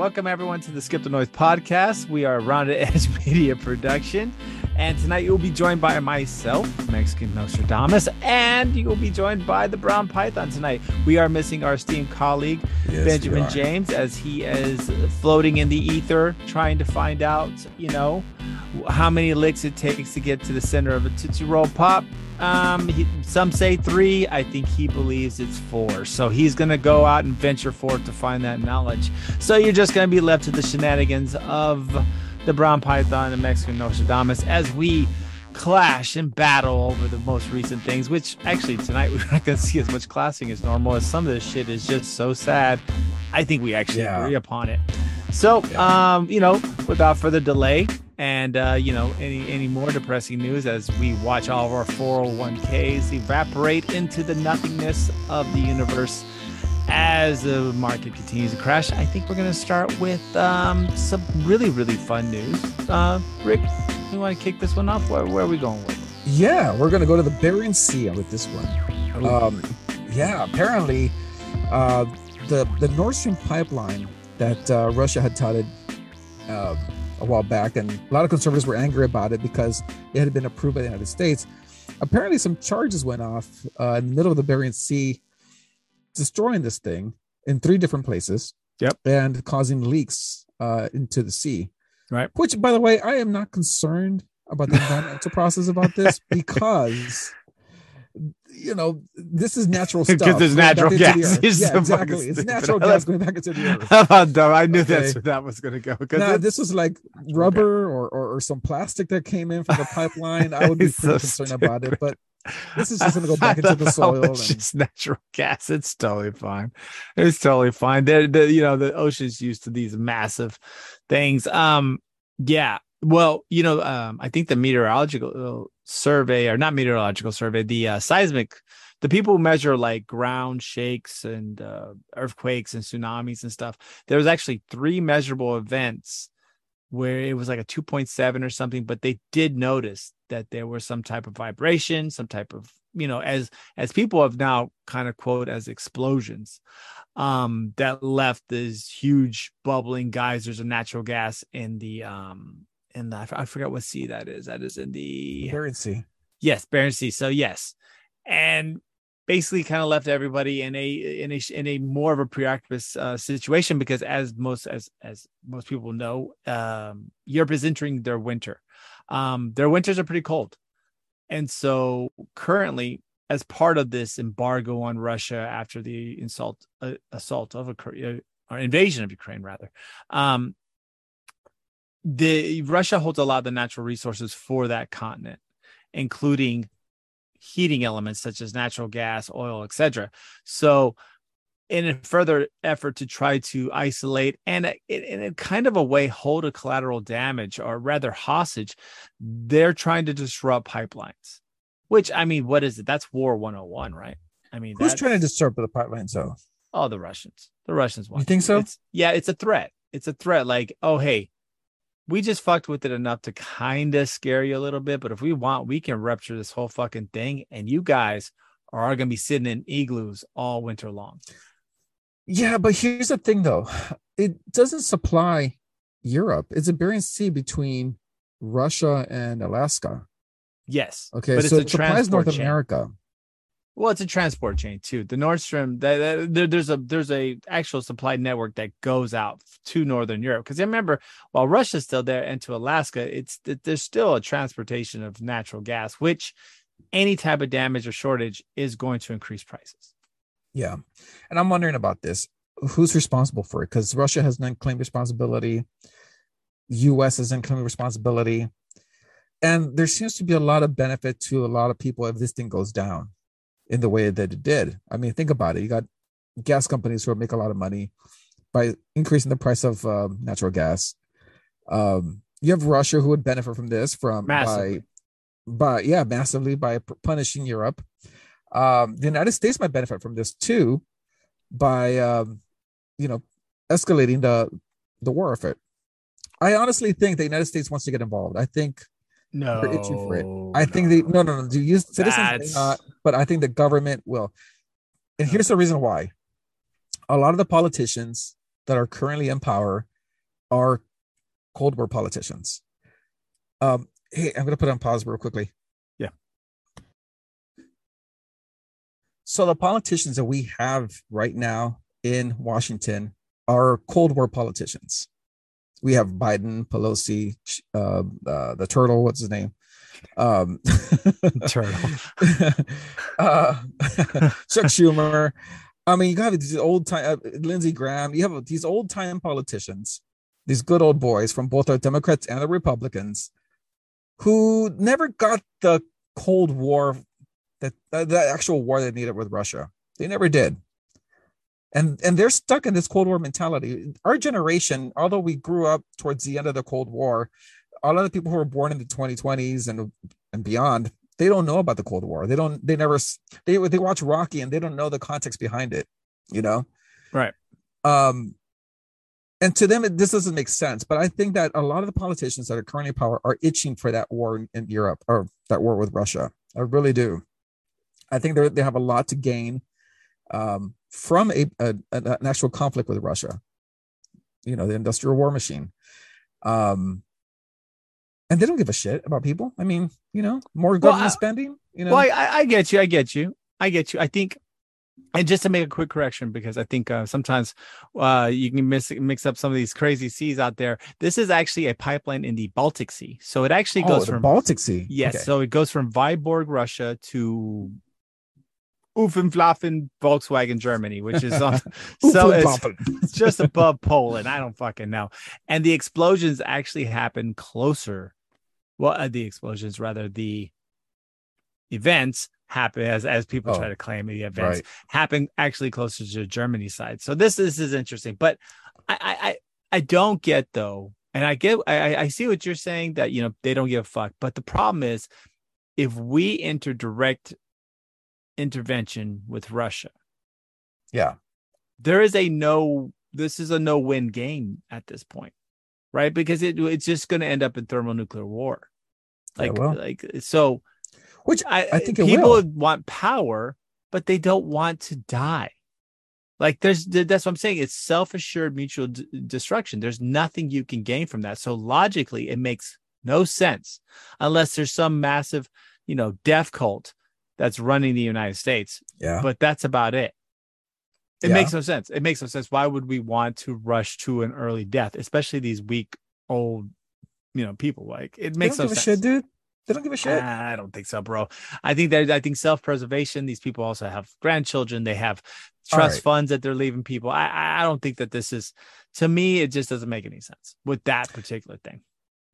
Welcome everyone to the Skip the Noise podcast. We are a Rounded Edge Media production, and tonight you'll be joined by myself, Mexican Nostradamus, and you will be joined by the Brown Python tonight. We are missing our esteemed colleague Yes, Benjamin. James as he is floating in the ether, trying to find out, you know, how many licks it takes to get to the center of a Tootsie Roll Pop. Um, he, some say three. I think he believes it's four. So he's going to go out and venture forth to find that knowledge. So you're just going to be left to the shenanigans of the Brown Python and Mexican Nostradamus as we clash and battle over the most recent things, which actually tonight we're not going to see as much clashing as normal as some of this shit is just so sad. I think we actually Yeah. agree upon it. So, Yeah. um, you know, without further delay, and uh, you know, any any more depressing news as we watch all of our 401ks evaporate into the nothingness of the universe as the market continues to crash, I think we're going to start with um, some really really fun news. Uh, Rick, you want to kick this one off? Where, where are we going with? Yeah, we're gonna go to the Bering Sea with this one. Um, yeah, apparently, uh, the the Nord Stream pipeline that uh, Russia had touted uh, a while back, and a lot of conservatives were angry about it because it had been approved by the United States. Apparently, some charges went off uh, in the middle of the Bering Sea, destroying this thing in three different places. Yep. and causing leaks uh, into the sea. Right. Which, by the way, I am not concerned about the environmental process about this because you know this is natural stuff. Because there's natural the gas. So Yeah, exactly. It's natural gas going back into the earth. How about that? I knew that's where that was going to go. Because Now, this was like rubber or, or, or some plastic that came in from the pipeline. I would be pretty so concerned about it, but this is just going to go back into the soil. It's And, just natural gas. It's totally fine. It's totally fine. The, the you know the ocean's used to these massive things. Um, yeah. Well, you know, um, I think the meteorological survey or not meteorological survey, the uh, seismic, the people who measure like ground shakes and uh, earthquakes and tsunamis and stuff. There was actually three measurable events where it was like a 2.7 or something but they did notice that there was some type of vibration some type of you know as as people have now kind of quote as explosions um that left these huge bubbling geysers of natural gas in the um in the I f- I forgot what sea that is that is in the Bering Sea. Yes, Barents Sea. So yes, and basically kind of left everybody in a in a in a more of a preoccupied uh, situation because as most as as most people know, um, Europe is entering their winter. Um, their winters are pretty cold, and so currently, as part of this embargo on Russia after the insult uh, assault of Ukraine or invasion of Ukraine rather, um, the Russia holds a lot of the natural resources for that continent, including heating elements such as natural gas, oil, etc. So, in a further effort to try to isolate and in, a kind of a way hold a collateral damage or rather hostage, they're trying to disrupt pipelines. Which I mean, what is it? That's War 101, right? I mean, Who's trying to disrupt the pipeline? So Oh, the Russians. The Russians want. You think so? It's, yeah, it's a threat. It's a threat. Like, oh, hey, we just fucked with it enough to kind of scare you a little bit, but if we want, we can rupture this whole fucking thing, and you guys are gonna be sitting in igloos all winter long. Yeah, but here's the thing though. It doesn't supply Europe. It's a Bering Sea between Russia and Alaska. Yes. Okay, But it's so a it supplies North chain. America. Well, it's a transport chain too. The Nordstrom, that, that- there, there's a there's a actual supply network that goes out to Northern Europe. Because I remember, while Russia's still there and to Alaska, it's it- there's still a transportation of natural gas, which any type of damage or shortage is going to increase prices. Yeah. And I'm wondering about this. Who's responsible for it? Because Russia has not claimed responsibility. US hasn't claimed responsibility. And there seems to be a lot of benefit to a lot of people if this thing goes down in the way that it did. I mean, think about it. You got gas companies who make a lot of money by increasing the price of um, natural gas. Um, you have Russia who would benefit from this from Massively. by, by yeah, massively by punishing Europe. Um, the United States might benefit from this too by um, you know escalating the the war effort. I honestly think the United States wants to get involved. I think No, They're itching for it. I think they no no no. Do you use citizens That's- not, but I think the government will. And here's the reason why: a lot of the politicians that are currently in power are Cold War politicians. Um, hey, I'm to put on pause real quickly. Yeah. So the politicians that we have right now in Washington are Cold War politicians. We have Biden, Pelosi, uh, uh, the turtle. What's his name? Um, Turtle. uh, Chuck Schumer. I mean, you have these old time uh, Lindsey Graham. You have these old time politicians, these good old boys from both the Democrats and the Republicans, who never got the Cold War, that the actual war they needed with Russia. They never did. And and they're stuck in this Cold War mentality. Our generation, although we grew up towards the end of the Cold War, a lot of the people who were born in the 2020s and and beyond, they don't know about the Cold War. They don't. They never. They they watch Rocky and they don't know the context behind it. You know. Right. Um. And to them, it, this doesn't make sense. But I think that a lot of the politicians that are currently in power are itching for that war in, in Europe or that war with Russia. I really do. I think they they have a lot to gain um, from a, a, an actual conflict with Russia. You know, the industrial war machine. Um, and they don't give a shit about people. I mean, you know, more government well, I, spending. You know, well, I, I get you, I get you, I get you. I think, and just to make a quick correction, because I think uh, sometimes uh, you can mix mix up some of these crazy seas out there. This is actually a pipeline in the Baltic Sea, so it actually goes oh, from Baltic Sea. Yes, okay. so it goes from Vyborg, Russia, to Uffenflaffen, Volkswagen, Germany, which is on, so it's, it's, just above Poland. I don't fucking know. And the explosions actually happen closer well uh, the explosions rather the events happen as as people oh, try to claim the events right. happen actually closer to the Germany side. So this this is interesting, but I I I don't get though, and I get I I see what you're saying that you know they don't give a fuck, but the problem is if we enter direct intervention with Russia, yeah, there is a no. This is a no win game at this point, right? Because it it's just going to end up in thermonuclear war. Like, like so. Which I, I think people want power, but they don't want to die. Like there's that's what I'm saying. It's self-assured mutual d- destruction. There's nothing you can gain from that. So logically, it makes no sense unless there's some massive, you know, death cult that's running the United States. Yeah. But that's about it. It yeah. makes no sense. It makes no sense. Why would we want to rush to an early death, especially these weak old you know people like it makes no sense shit dude they don't give a shit i don't think so bro i think that i think self-preservation these people also have grandchildren they have trust right. funds that they're leaving people i i don't think that this is to me it just doesn't make any sense with that particular thing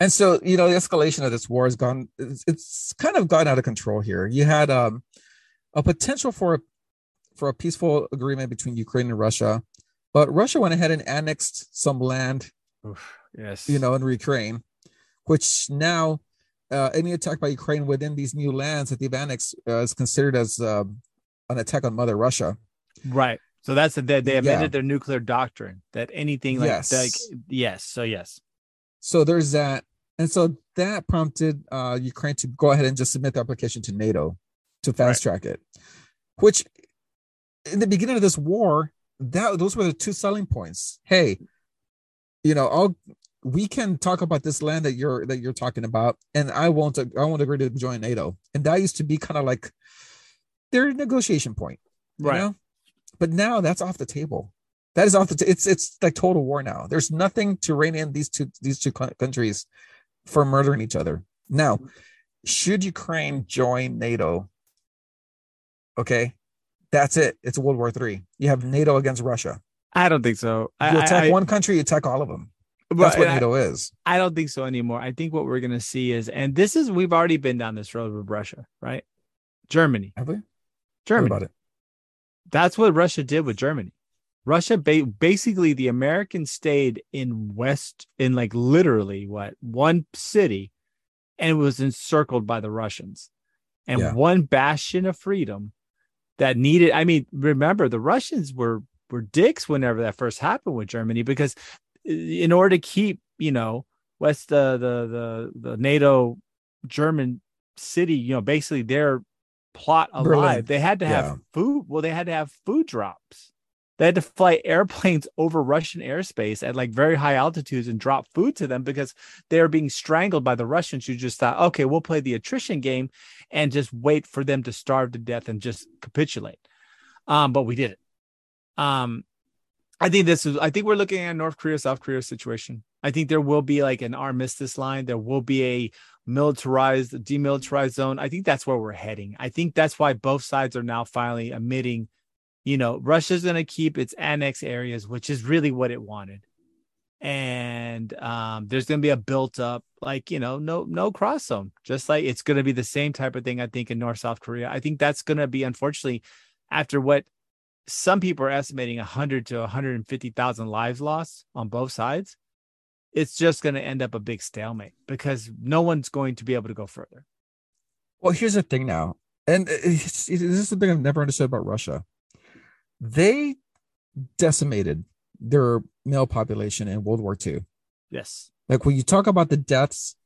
and so you know the escalation of this war has gone it's, it's kind of gone out of control here you had um a potential for for a peaceful agreement between ukraine and russia but russia went ahead and annexed some land Oof, yes you know in ukraine which now uh, any attack by Ukraine within these new lands that they've annexed uh, is considered as uh, an attack on Mother Russia. Right. So that's the, they, they amended yeah. their nuclear doctrine that anything like yes. like yes. So yes. So there's that, and so that prompted uh, Ukraine to go ahead and just submit the application to NATO to fast track right. it, which in the beginning of this war, that those were the two selling points. Hey, you know, I'll we can talk about this land that you're that you're talking about, and I won't I won't agree to join NATO. And that used to be kind of like their negotiation point, right? Know? But now that's off the table. That is off the. T- it's it's like total war now. There's nothing to rein in these two these two countries for murdering each other. Now, should Ukraine join NATO? Okay, that's it. It's World War Three. You have NATO against Russia. I don't think so. You attack I, one country, you attack all of them. That's what NATO is. I don't think so anymore. I think what we're going to see is, and this is, we've already been down this road with Russia, right? Germany. Have we? Germany. What about it? That's what Russia did with Germany. Russia, ba- basically, the Americans stayed in West, in like literally what one city, and it was encircled by the Russians, and yeah. one bastion of freedom that needed. I mean, remember the Russians were were dicks whenever that first happened with Germany because in order to keep you know west uh, the the the nato german city you know basically their plot alive Berlin. they had to have yeah. food well they had to have food drops They had to fly airplanes over Russian airspace at like very high altitudes and drop food to them because they were being strangled by the Russians who just thought, okay, we'll play the attrition game and just wait for them to starve to death and just capitulate. Um, but we did it. Um, I think this is, I think we're looking at North Korea, South Korea situation. I think there will be like an armistice line. There will be a militarized, demilitarized zone. I think that's where we're heading. I think that's why both sides are now finally admitting you know, Russia's going to keep its annex areas, which is really what it wanted. And um, there's going to be a built up, like, you know, no, no cross zone, just like it's going to be the same type of thing, I think, in North South Korea. I think that's going to be, unfortunately, after what some people are estimating 100 to 150,000 lives lost on both sides. It's just going to end up a big stalemate because no one's going to be able to go further. Well, here's the thing now, and this is the thing I've never understood about Russia they decimated their male population in World War II. Yes. Like when you talk about the deaths,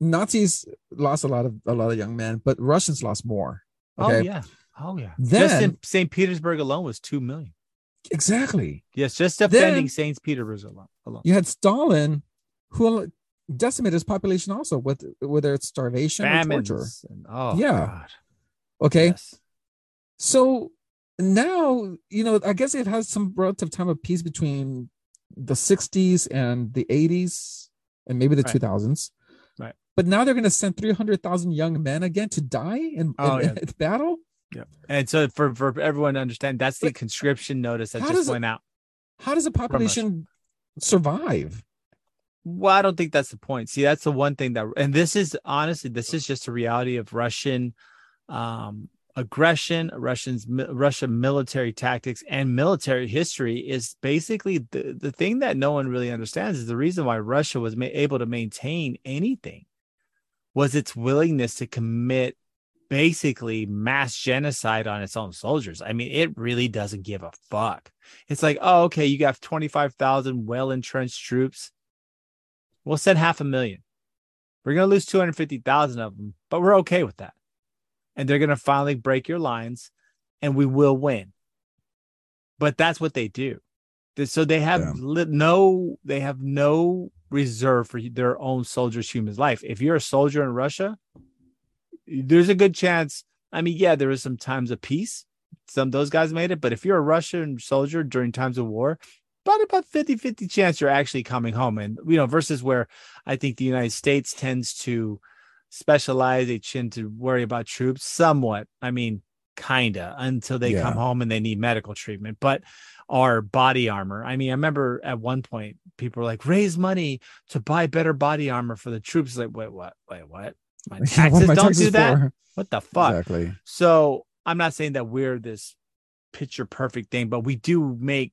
Nazis lost a lot of a lot of young men, but Russians lost more. Oh, okay? Oh yeah. Oh yeah. Then, just in St. Petersburg alone was two million. Exactly. Yes, just defending St. Petersburg alone, alone. You had Stalin, who decimated his population also with whether it's starvation Famines or torture. And, oh yeah. God. Okay. Yes. So now you know i guess it has some relative time of peace between the 60s and the 80s and maybe the right. 2000s right. But now they're going to send 300000 young men again to die in, oh, in, yeah. in battle? Yeah and so for for everyone to understand that's the conscription notice that just went it, out. how does a population survive? Well i don't think that's the point. See that's the one thing that and this is honestly this is just a reality of russian um aggression, Russians, Russian military tactics, and military history is basically the, the thing that no one really understands is the reason why Russia was ma- able to maintain anything was its willingness to commit basically mass genocide on its own soldiers. I mean, it really doesn't give a fuck. It's like, oh, okay, you got 25,000 well entrenched troops. We'll send half a million. We're going to lose 250,000 of them, but we're okay with that and they're going to finally break your lines and we will win. But that's what they do. So they have yeah. no they have no reserve for their own soldiers' human life. If you're a soldier in Russia, there's a good chance. I mean, yeah, there is some times of peace. Some those guys made it, but if you're a Russian soldier during times of war, about about 50 50 chance you're actually coming home and you know versus where i think the united states tends to specialize. They tend to worry about troops somewhat. I mean, kinda until they yeah. come home and they need medical treatment, but our body armor. I mean, I remember at one point people were like, raise money to buy better body armor for the troops. Like, wait, what? Wait, what? My taxes my don't taxes do that. For? What the fuck? Exactly. So I'm not saying that we're this picture perfect thing, but we do make,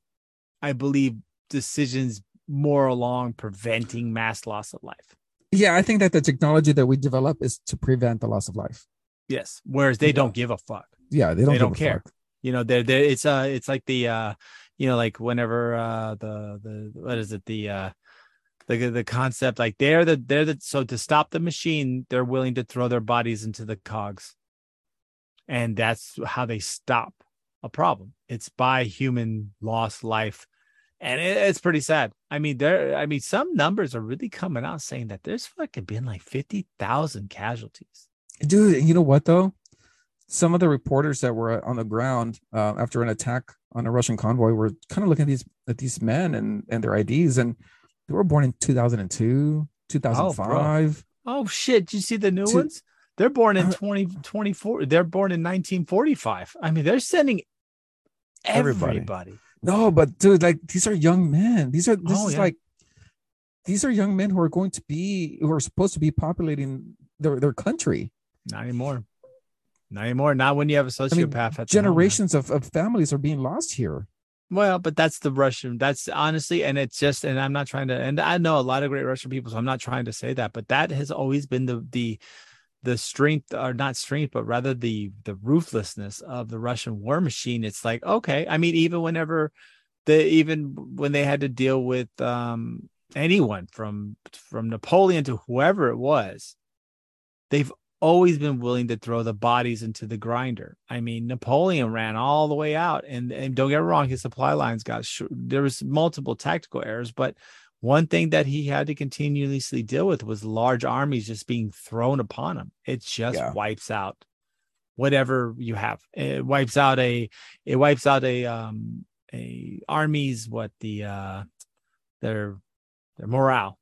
I believe, decisions more along preventing mass loss of life yeah i think that the technology that we develop is to prevent the loss of life. Yes whereas they yeah. don't give a fuck. Yeah they don't they don't care. fuck. you know they're, they're it's uh it's like the uh you know like whenever uh the the what is it? The uh the the concept like they're the they're the so to stop the machine they're willing to throw their bodies into the cogs. And that's how they stop a problem. It's by human lost life and it, it's pretty sad. I mean, there. I mean, some numbers are really coming out saying that there's fucking been like fifty thousand casualties. Dude, you know what though? Some of the reporters that were on the ground uh, after an attack on a Russian convoy were kind of looking at these at these men and and their IDs, and they were born in two thousand and two, two thousand five. Oh, oh, shit! Did you see the new Two, ones? They're born in 2024. they're born in 1945. I mean, they're sending everybody. everybody. No, but dude, like these are young men. These are this oh, is yeah. like these are young men who are going to be who are supposed to be populating their their country. Not anymore. Not anymore. Not when you have a sociopath. I mean, generations of, of families are being lost here. Well, but that's the Russian. That's honestly, and it's just, and I'm not trying to, and I know a lot of great Russian people, so I'm not trying to say that, but that has always been the the the strength or not strength but rather the the ruthlessness of the russian war machine it's like okay i mean even whenever the even when they had to deal with um anyone from from napoleon to whoever it was they've always been willing to throw the bodies into the grinder. I mean, Napoleon ran all the way out, and, and don't get wrong, his supply lines got sh- there was multiple tactical errors, but one thing that he had to continuously deal with was large armies just being thrown upon him. It just yeah. wipes out whatever you have. It wipes out a it wipes out a um a armies what the uh their their morale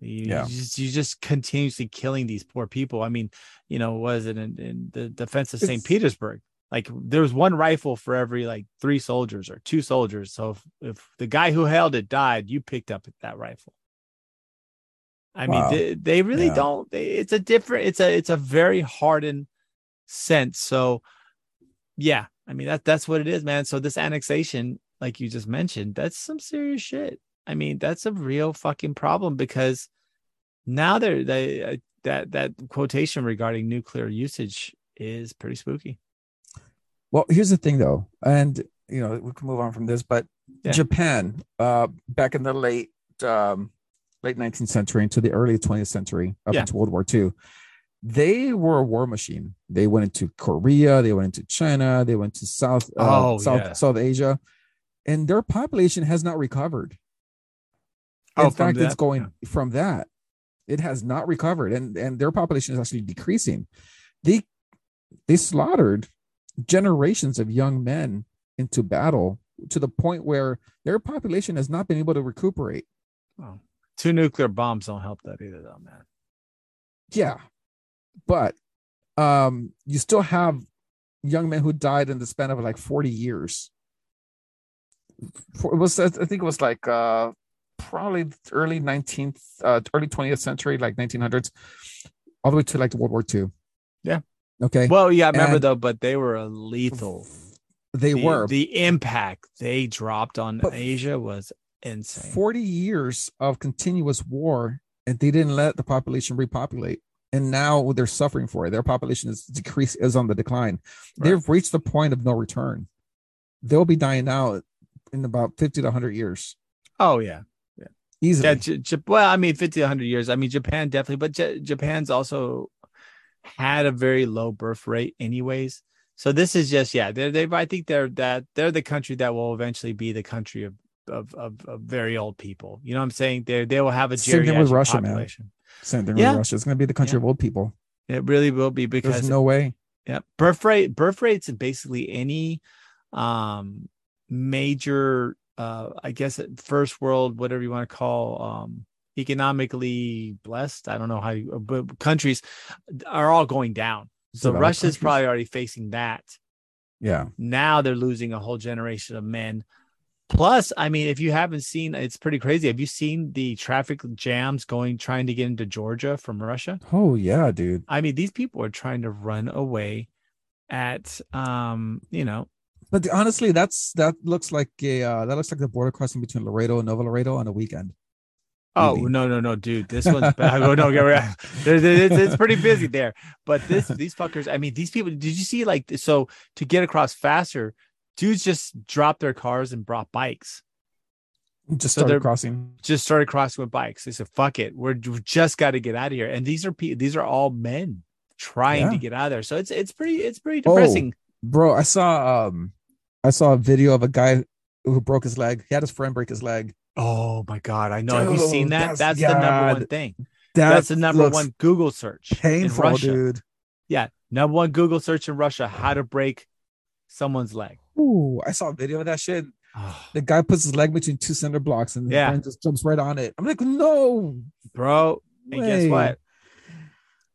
you, yeah. you just you just continuously killing these poor people. I mean, you know, was it in, in the defense of St. Petersburg? Like there was one rifle for every like three soldiers or two soldiers. So if, if the guy who held it died, you picked up that rifle. I wow. mean, they, they really yeah. don't. They, it's a different. It's a it's a very hardened sense. So, yeah, I mean that that's what it is, man. So this annexation, like you just mentioned, that's some serious shit. I mean, that's a real fucking problem because now they're they uh, that that quotation regarding nuclear usage is pretty spooky. Well, here's the thing though, and you know we can move on from this, but yeah. Japan, uh, back in the late um, late 19th century into the early 20th century, up yeah. into World War II, they were a war machine. They went into Korea, they went into China, they went to South uh, oh, South yeah. South Asia, and their population has not recovered. Oh, in fact, that? it's going from that. It has not recovered, and and their population is actually decreasing. They they slaughtered generations of young men into battle to the point where their population has not been able to recuperate. Oh. Two nuclear bombs don't help that either, though, man. Yeah, but um, you still have young men who died in the span of like 40 years. It was, I think it was like uh, probably early 19th, uh, early 20th century, like 1900s, all the way to like World War II. Yeah. Okay. Well, yeah, I remember and though, but they were a lethal. They the, were. The impact they dropped on but Asia was insane. 40 years of continuous war, and they didn't let the population repopulate. And now they're suffering for it. Their population is decreased, is on the decline. Right. They've reached the point of no return. They'll be dying out in about 50 to 100 years. Oh, yeah easily. Yeah, J- J- well, I mean, 50, to 100 years. I mean, Japan definitely, but J- Japan's also had a very low birth rate, anyways. So this is just yeah, they're they I think they're that they're the country that will eventually be the country of of of, of very old people. You know what I'm saying? They they will have a same thing with Russia, population. man. Same thing yeah. with Russia. It's going to be the country yeah. of old people. It really will be because there's no way. Yeah, birth rate birth rates in basically any um major uh, I guess first world, whatever you want to call, um, economically blessed. I don't know how you, but countries are all going down. So Russia's probably already facing that. Yeah. Now they're losing a whole generation of men. Plus, I mean, if you haven't seen, it's pretty crazy. Have you seen the traffic jams going, trying to get into Georgia from Russia? Oh yeah, dude. I mean, these people are trying to run away at, um, you know, but honestly, that's that looks like a uh, that looks like the border crossing between Laredo and Nuevo Laredo on a weekend. Oh no no no, dude! This one's bad. oh no, get it's, it's pretty busy there. But this these fuckers, I mean, these people. Did you see like so to get across faster? Dudes just dropped their cars and brought bikes. Just so started crossing. Just started crossing with bikes. They said, "Fuck it, we're we just got to get out of here." And these are people. These are all men trying yeah. to get out of there. So it's it's pretty it's pretty oh, depressing. Oh, bro, I saw um I saw a video of a guy who broke his leg. He had his friend break his leg. Oh my god, I know. Dude, Have you seen that? That's, that's the number one thing. That that's the number one Google search. Painful, dude. Yeah, number one Google search in Russia: how to break someone's leg. Ooh, I saw a video of that shit. Ah. the guy puts his leg between two center blocks and yeah. just jumps right on it. I'm like, no, bro. And guess what,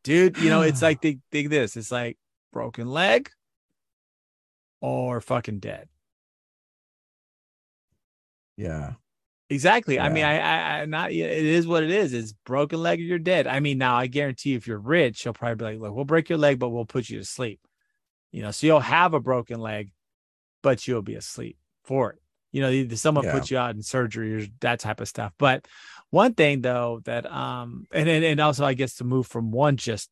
dude? You know, it's like think, think this. It's like broken leg, or fucking dead. Yeah. Exactly. Yeah. I mean, I, I, I, not. It is what it is. It's broken leg or you're dead. I mean, now I guarantee if you're rich, he'll probably be like, "Look, we'll break your leg, but we'll put you to sleep." You know, so you'll have a broken leg, but you'll be asleep for it. You know, someone yeah. puts you out in surgery or that type of stuff. But one thing though that, um, and and, and also I guess to move from one just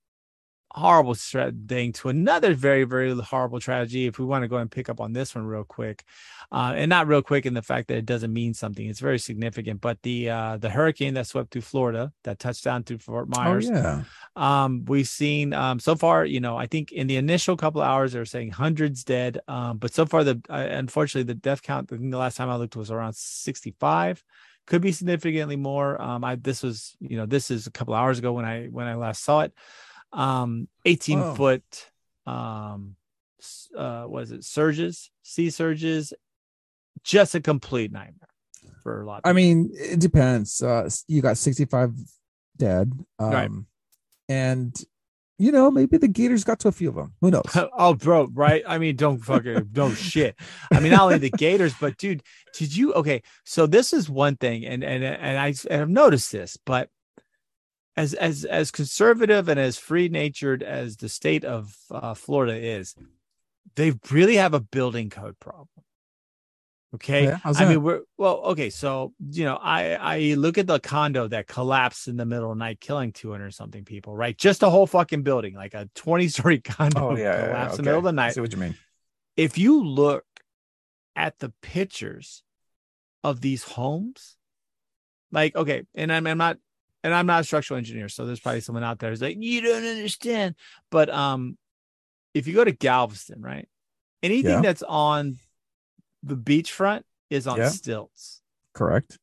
horrible thing to another very very horrible tragedy if we want to go and pick up on this one real quick. Uh, and not real quick in the fact that it doesn't mean something it's very significant but the uh, the hurricane that swept through florida that touched down through fort Oh myers yeah. um, we've seen um, so far you know i think in the initial couple of hours they're saying hundreds dead um, but so far the uh, unfortunately the death count i think the last time i looked was around 65 could be significantly more um, i this was you know this is a couple hours ago when i when i last saw it um 18 Wow. foot um uh was it surges sea surges just a complete nightmare for a lot I mean, it depends. Uh, you got 65 dead. Um, Right. And, you know, maybe the Gators got to a few of them. Who knows? oh, bro, right? I mean, don't fucking no shit. I mean, not only the Gators, but dude, did you? Okay, so this is one thing, and and and and I've noticed this, but as as as conservative and as free natured as the state of uh, Florida is, they really have a building code problem. Okay, Yeah, I mean, we're well, okay. So you know, I I look at the condo that collapsed in the middle of the night, killing two hundred something people. Right, just a whole fucking building, like a twenty story condo Oh, yeah. yeah, collapsed in the middle of the I night. see what you mean. If you look at the pictures of these homes, like okay, and I'm, I'm not, and I'm not a structural engineer, so there's probably someone out there who's like, you don't understand. But um, if you go to Galveston, right, anything Yeah. that's on the beachfront is on Yeah. stilts Correct.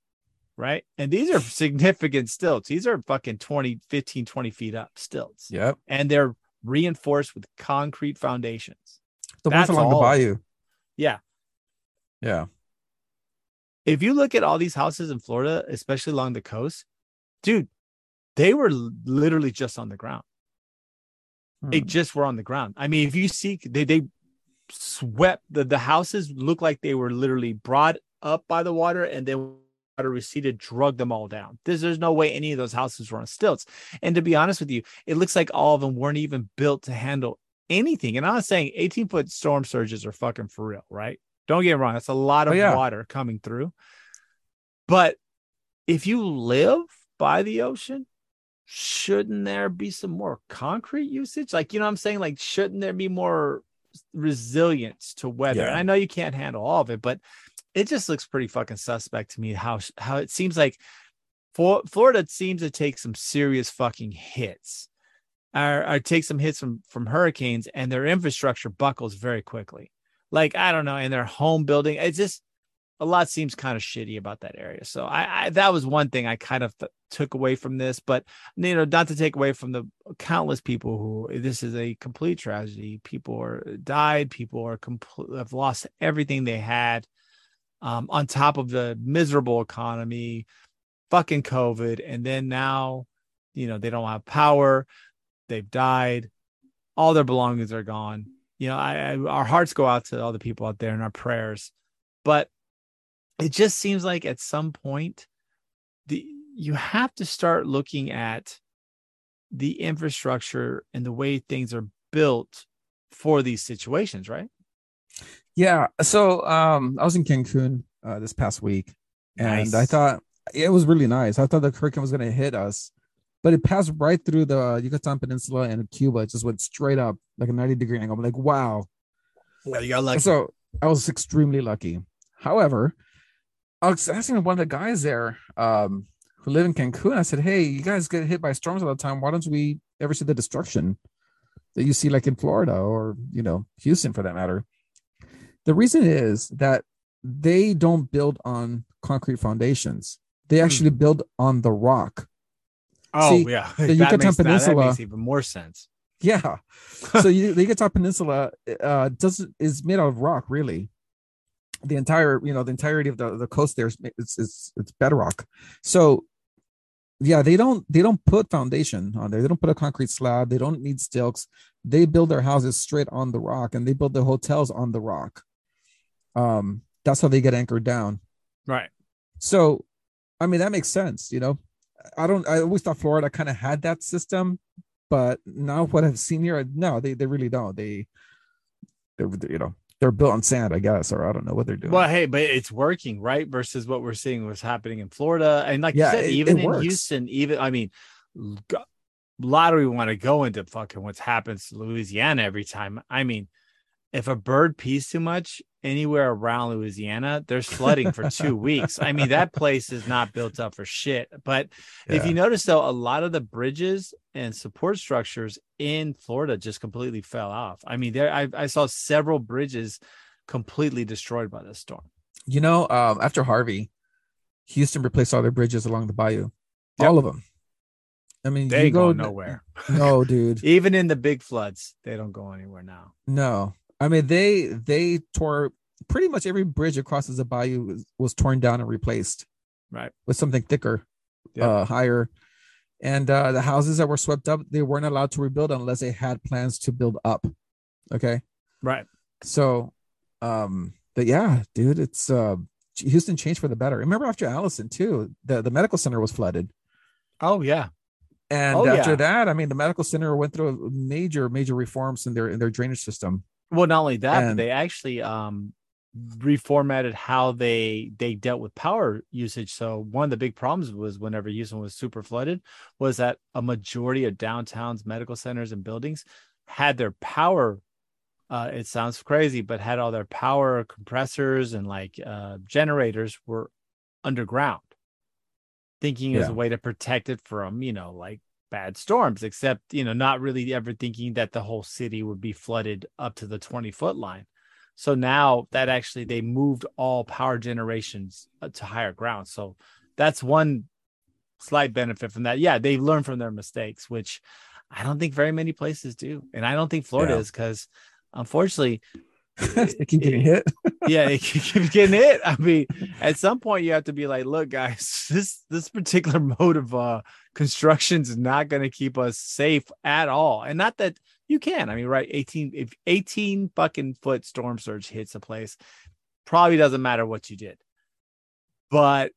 right? And these are significant stilts. These are fucking 20, 15, 20 feet up stilts. Yep. And they're reinforced with concrete foundations. The That's ones along the bayou. Yeah. Yeah. If you look at all these houses in Florida, especially along the coast, dude, they were literally just on the ground. They Hmm. just were on the ground. I mean, if you see, they they swept the the houses look like they were literally brought up by the water and then water receded, drug them all down. There's there's no way any of those houses were on stilts. And to be honest with you, it looks like all of them weren't even built to handle anything. And I'm not saying 18 foot storm surges are fucking for real, right? Don't get me wrong. That's a lot of Oh, yeah. water coming through. But if you live by the ocean, shouldn't there be some more concrete usage? Like, you know what I'm saying? Like, shouldn't there be more resilience to weather? Yeah. And I know you can't handle all of it, but it just looks pretty fucking suspect to me how how it seems like for Florida seems to take some serious fucking hits. Or, or take some hits from from hurricanes and their infrastructure buckles very quickly. Like I don't know, and their home building, it's just a lot seems kind of shitty about that area. So I, I that was one thing I kind of th- took away from this, but you know, not to take away from the countless people who this is a complete tragedy. People are died, people are complete have lost everything they had. Um, on top of the miserable economy, fucking COVID, and then now, you know, they don't have power, they've died, all their belongings are gone. You know, I, I our hearts go out to all the people out there and our prayers, but it just seems like at some point the you have to start looking at the infrastructure and the way things are built for these situations right Yeah. So um I was in Cancun uh, this past week and I thought it was really nice. I thought the hurricane was gonna hit us, but it passed right through the Yucatan Peninsula and Cuba. It just went straight up like a 90 degree angle. I'm like, wow. well you got lucky So I was extremely lucky. However, I was asking one of the guys there um, who live in Cancun. I said, "Hey, you guys get hit by storms all the time. Why don't we ever see the destruction that you see, like in Florida or you know Houston, for that matter?" The reason is that they don't build on concrete foundations. They actually build on the rock. oh see, yeah the That Yucatan makes- that- that Peninsula- makes even more sense Yeah. so you, the Yucatan Peninsula uh, doesn't is made out of rock, really. The entire, you know, the entirety of the, the coast there is it's, it's it's bedrock. So yeah, they don't they don't put foundation on there. They don't put a concrete slab. They don't need stilts. They build their houses straight on the rock, and they build their hotels on the rock. Um, that's how they get anchored down. right So, I mean, that makes sense. You know, I don't. I always thought Florida kind of had that system, but now what I've seen here, no, they they really don't. They, they're you know they're built on sand, I guess, or I don't know what they're doing. well hey but it's working right versus what we're seeing was happening in florida and like Yeah, you said it- even it in works. houston even i mean lottery we want to go into fucking what's happens to Louisiana every time? I mean, if a bird pees too much anywhere around Louisiana, there's flooding for two weeks. I mean, that place is not built up for shit. But yeah. if you notice, though, a lot of the bridges and support structures in Florida just completely fell off. I mean, there I, I saw several bridges completely destroyed by the storm. You know, um, after Harvey, Houston replaced all their bridges along the bayou, yep. all of them. I mean, they go nowhere. No, dude. Even in the big floods, they don't go anywhere now. No, I mean they they tore pretty much every bridge across the bayou was, was torn down and replaced, right, with something thicker, uh, higher. And uh, the houses that were swept up, they weren't allowed to rebuild unless they had plans to build up. Okay, right. So, um, but yeah, dude, it's uh, Houston changed for the better. Remember after Allison too, the the medical center was flooded. Oh yeah, and oh, after yeah. that, I mean, the medical center went through major, major reforms in their in their drainage system. Well, not only that, and, but they actually um reformatted how they they dealt with power usage. So one of the big problems was whenever Houston was super flooded, was that a majority of downtown's medical centers and buildings had their power. Uh, it sounds crazy, but had all their power compressors and like uh, generators were underground, thinking yeah. as a way to protect it from you know like bad storms, except, you know, not really ever thinking that the whole city would be flooded up to the 20 foot line. So now that actually they moved all power generations uh, to higher ground. So that's one slight benefit from that. Yeah, they learn from their mistakes, which I don't think very many places do. And I don't think Florida yeah. is because unfortunately they keep getting hit. yeah, they keep getting hit. I mean, at some point you have to be like, look, guys, this this particular mode of uh construction is not going to keep us safe at all. And not that you can. I mean, right, 18 if 18 fucking foot storm surge hits a place, probably doesn't matter what you did. But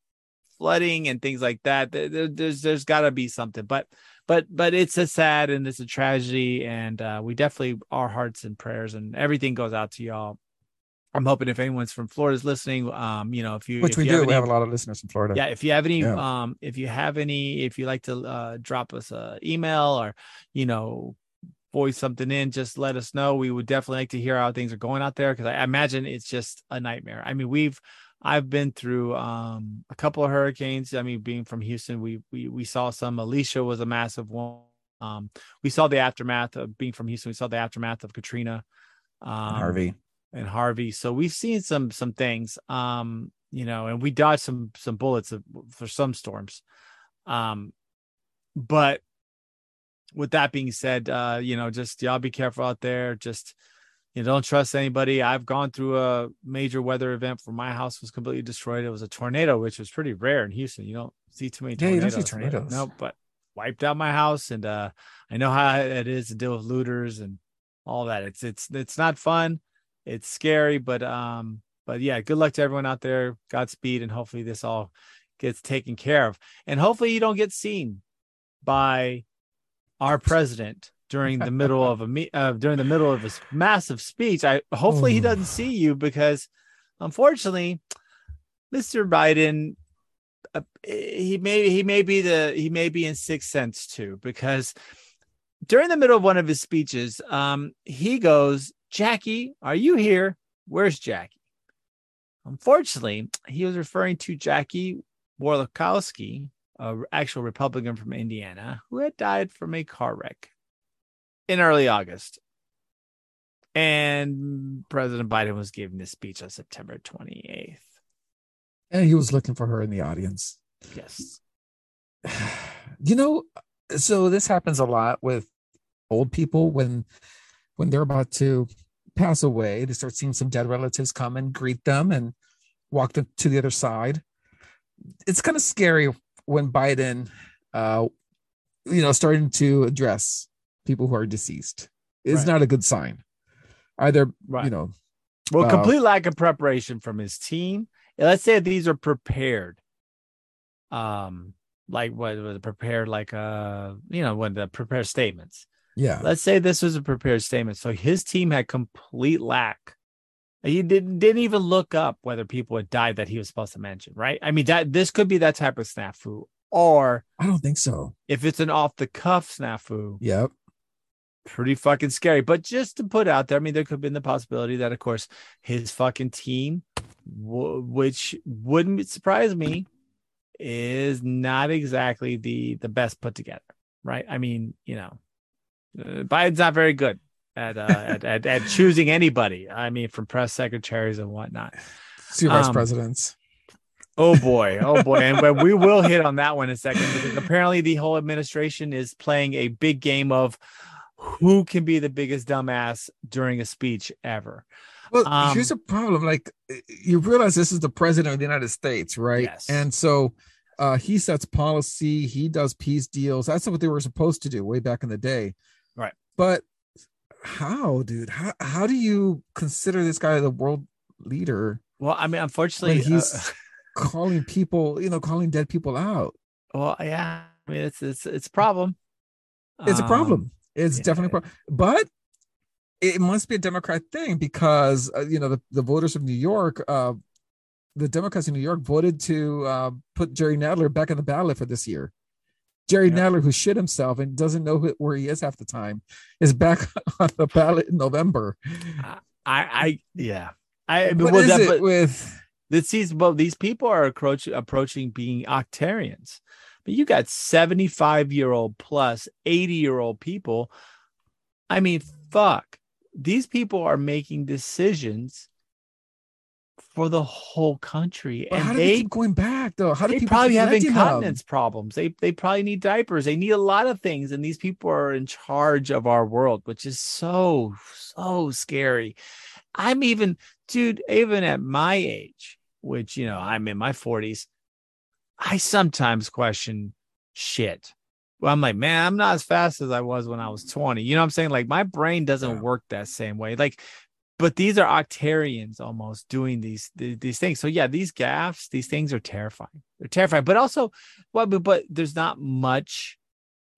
flooding and things like that, there, there's there's got to be something. But but but it's a sad and it's a tragedy and uh, we definitely our hearts and prayers and everything goes out to y'all i'm hoping if anyone's from florida's listening um you know if you which if we you do have we have a lot of listeners from florida yeah if you have any yeah. um if you have any if you like to uh drop us a email or you know voice something in just let us know we would definitely like to hear how things are going out there because I imagine it's just a nightmare i mean we've I've been through um, a couple of hurricanes. I mean, being from Houston, we we we saw some. Alicia was a massive one. Um, we saw the aftermath of being from Houston. We saw the aftermath of Katrina, um, Harvey, and Harvey. So we've seen some some things, um, you know, and we dodged some some bullets for some storms. Um, but with that being said, uh, you know, just y'all be careful out there. Just you don't trust anybody. I've gone through a major weather event where my house was completely destroyed. It was a tornado, which was pretty rare in Houston. You don't see too many tornadoes. Yeah, you don't see tornadoes. no, but wiped out my house, and uh, I know how it is to deal with looters and all that. It's it's it's not fun. It's scary, but um, but yeah, good luck to everyone out there. Godspeed, and hopefully this all gets taken care of, and hopefully you don't get seen by our president during the middle of a me uh, during the middle of a massive speech. I hopefully he doesn't see you because unfortunately, Mr. Biden uh, he may he may be the he may be in sixth sense too because during the middle of one of his speeches, um, he goes, "Jackie, are you here? Where's Jackie?" Unfortunately, he was referring to Jackie Walorski, an actual Republican from Indiana, who had died from a car wreck in early August. And President Biden was giving this speech on September 28th. And he was looking for her in the audience. Yes. You know, so this happens a lot with old people when when they're about to pass away, they start seeing some dead relatives come and greet them and walk them to the other side. It's kind of scary when Biden uh you know starting to address people who are deceased is right. not a good sign. Either, right. you know, well, uh, complete lack of preparation from his team. Let's say these are prepared. Um, like what was prepared, like uh, you know, when the prepared statements. Yeah. Let's say this was a prepared statement. So his team had complete lack. He didn't didn't even look up whether people had died that he was supposed to mention, right? I mean, that this could be that type of snafu. or I don't think so. if it's an off the cuff snafu, Yep. Pretty fucking scary. But just to put out there, I mean, there could have been the possibility that, of course, his fucking team, w- which wouldn't surprise me, is not exactly the the best put together, right? I mean, you know, uh, Biden's not very good at, uh, at, at at choosing anybody. I mean, from press secretaries and whatnot. Senior vice Um, presidents. Oh boy, oh boy, and we- we will hit on that one in a second because apparently the whole administration is playing a big game of who can be the biggest dumbass during a speech ever. Well, um, here's a problem. Like you realize this is the president of the United States, right? Yes. And so uh, he sets policy, he does peace deals. That's what they were supposed to do way back in the day. Right. But how, dude? How how do you consider this guy the world leader Well, I mean, unfortunately, he's uh, calling people, you know, calling dead people out? well, yeah, I mean, it's it's it's a problem. It's a problem. It's yeah. definitely problem. But it must be a Democrat thing because uh, you know the, the voters of New York, uh, the Democrats in New York voted to uh, put Jerry Nadler back on the ballot for this year. Jerry Yeah. Nadler, who shit himself and doesn't know who- where he is half the time, is back on the ballot in November. I, I, yeah, I. What well, is that, it with? this is well, these people are approach, approaching being octarians, but you got seventy-five year old plus eighty year old people. I mean, fuck, these people are making decisions for the whole country, But how and do they they keep going back though? How do they people probably have electing them? incontinence problems. They they probably need diapers. They need a lot of things, and these people are in charge of our world, which is so so scary. I'm even, dude, even at my age, which you know I'm in my 40s, I sometimes question shit. Well, I'm like, man, I'm not as fast as I was when I was 20. You know what I'm saying? Like my brain doesn't Yeah. work that same way. Like but these are octarians almost doing these these things. So yeah, these gaffes, these things are terrifying. They're terrifying, but also, well, but, but there's not much,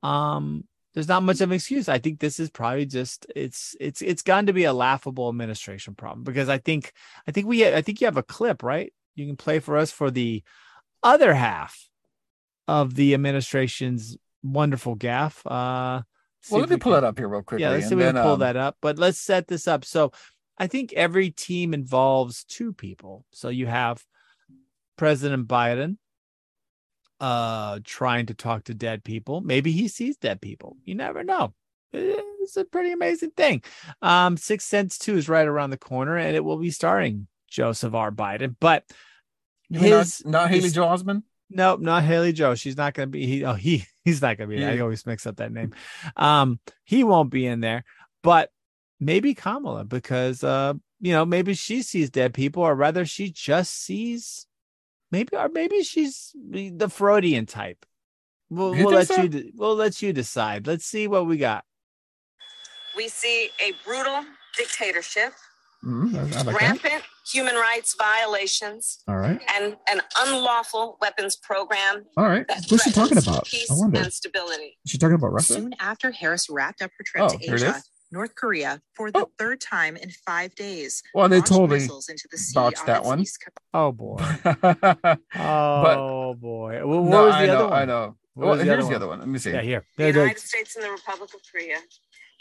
um, there's not much of an excuse. I think this is probably just it's it's it's gone to be a laughable administration problem because I think I think we I think you have a clip right. You can play for us for the other half of the administration's wonderful gaff. Uh, Well, let me we pull can- it up here real quickly. yeah, let's see if we can pull um, that up. But let's set this up. So I think every team involves two people. So you have President Biden uh trying to talk to dead people. Maybe he sees dead people. You never know. It's a pretty amazing thing. Um, Six Sense 2 is right around the corner and it will be starring Joseph R. Biden. But you mean not, his not Haley his- Joel Osment? Nope, not Haley Joe. She's not going to be. He, oh, he, he's not going to be. there. I always mix up that name. Um, he won't be in there, but maybe Kamala because, uh, you know, maybe she sees dead people, or rather, she just sees, maybe, or maybe she's the the Freudian type. We'll, we'll let so? you. de- We'll let you decide. Let's see what we got. We see a brutal dictatorship, Mm, I- I like that. rampant human rights violations, All right. and an unlawful weapons program All right. What's she talking about? peace I wonder. and stability. Is she talking about Russia? Soon after Harris wrapped up her trip Oh, to here it Asia. North Korea, for the Oh. third time in five days, Well, they launched totally missiles into the sea botched on that one. east coast. Oh boy. but Oh boy. Well, what no, was the I other know, one? I know. What Well, was the here's other the other one. Let me see. Yeah, here. The There, there. United States and the Republic of Korea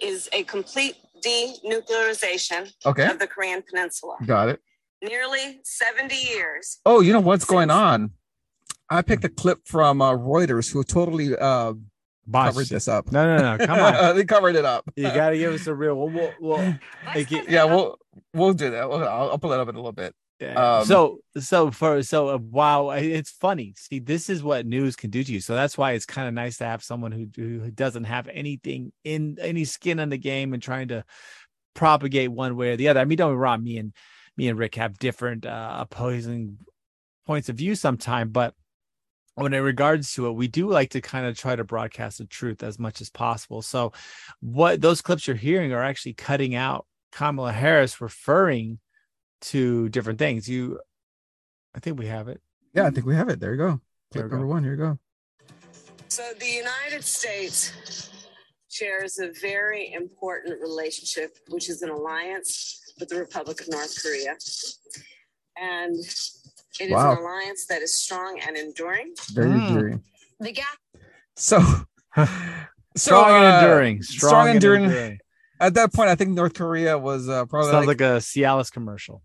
is a complete denuclearization Okay, of the Korean Peninsula. got it. Nearly 70 years. Oh, you know what's going on? I picked a clip from uh, Reuters, who totally uh, Botched covered this up. No, no, no. Come on. they covered it up. You got to give us a real. Well, well, well Let's get- get yeah, we'll we'll do that. We'll, I'll, I'll pull it up in a little bit. Yeah. Um, so so for so uh, wow, it's funny. See, this is what news can do to you. So that's why it's kind of nice to have someone who who doesn't have anything in any skin in the game and trying to propagate one way or the other. I mean, don't get me wrong. Me and me and Rick have different uh, opposing points of view sometime, but when it regards to it, we do like to kind of try to broadcast the truth as much as possible. So, what those clips you're hearing are actually cutting out Kamala Harris referring to different things. You, I think we have it. Yeah, I think we have it. There you go. There Clip number go. one. Here you go. So the United States shares a very important relationship, which is an alliance with the Republic of North Korea. And it is Wow. an alliance that is strong and enduring. Very Mm. endearing. The gap So, so strong and uh, enduring. Strong, strong and enduring. enduring. At that point, I think North Korea was uh, probably Sounds like, like a Cialis commercial.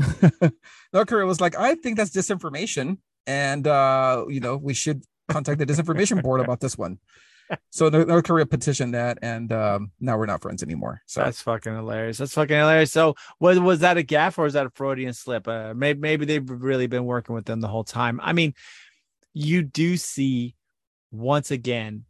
North Korea was like, I think that's disinformation, and uh, you know we should contact the disinformation board about this one. So North Korea petitioned that, and um, now we're not friends anymore. So That's fucking hilarious. That's fucking hilarious. So, was was that a gaff or was that a Freudian slip? Uh, maybe maybe they've really been working with them the whole time. I mean, you do see once again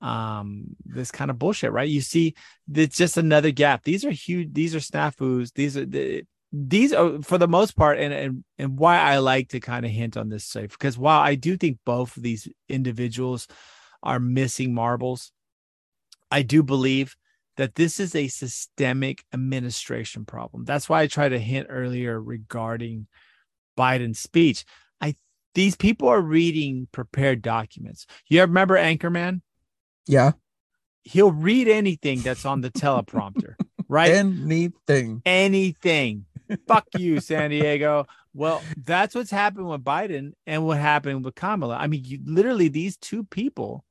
um this kind of bullshit, right? You see, it's just another gap. These are huge. These are snafus. These are the these are for the most part, and and and why I like to kind of hint on this safe because while I do think both of these individuals are missing marbles, I do believe that this is a systemic administration problem. That's why I tried to hint earlier regarding Biden's speech. I these people are reading prepared documents. You remember Anchorman? yeah, He'll read anything that's on the teleprompter, right? anything. anything. Fuck you, San Diego. Well, that's what's happened with Biden and what happened with Kamala. I mean, you literally these two people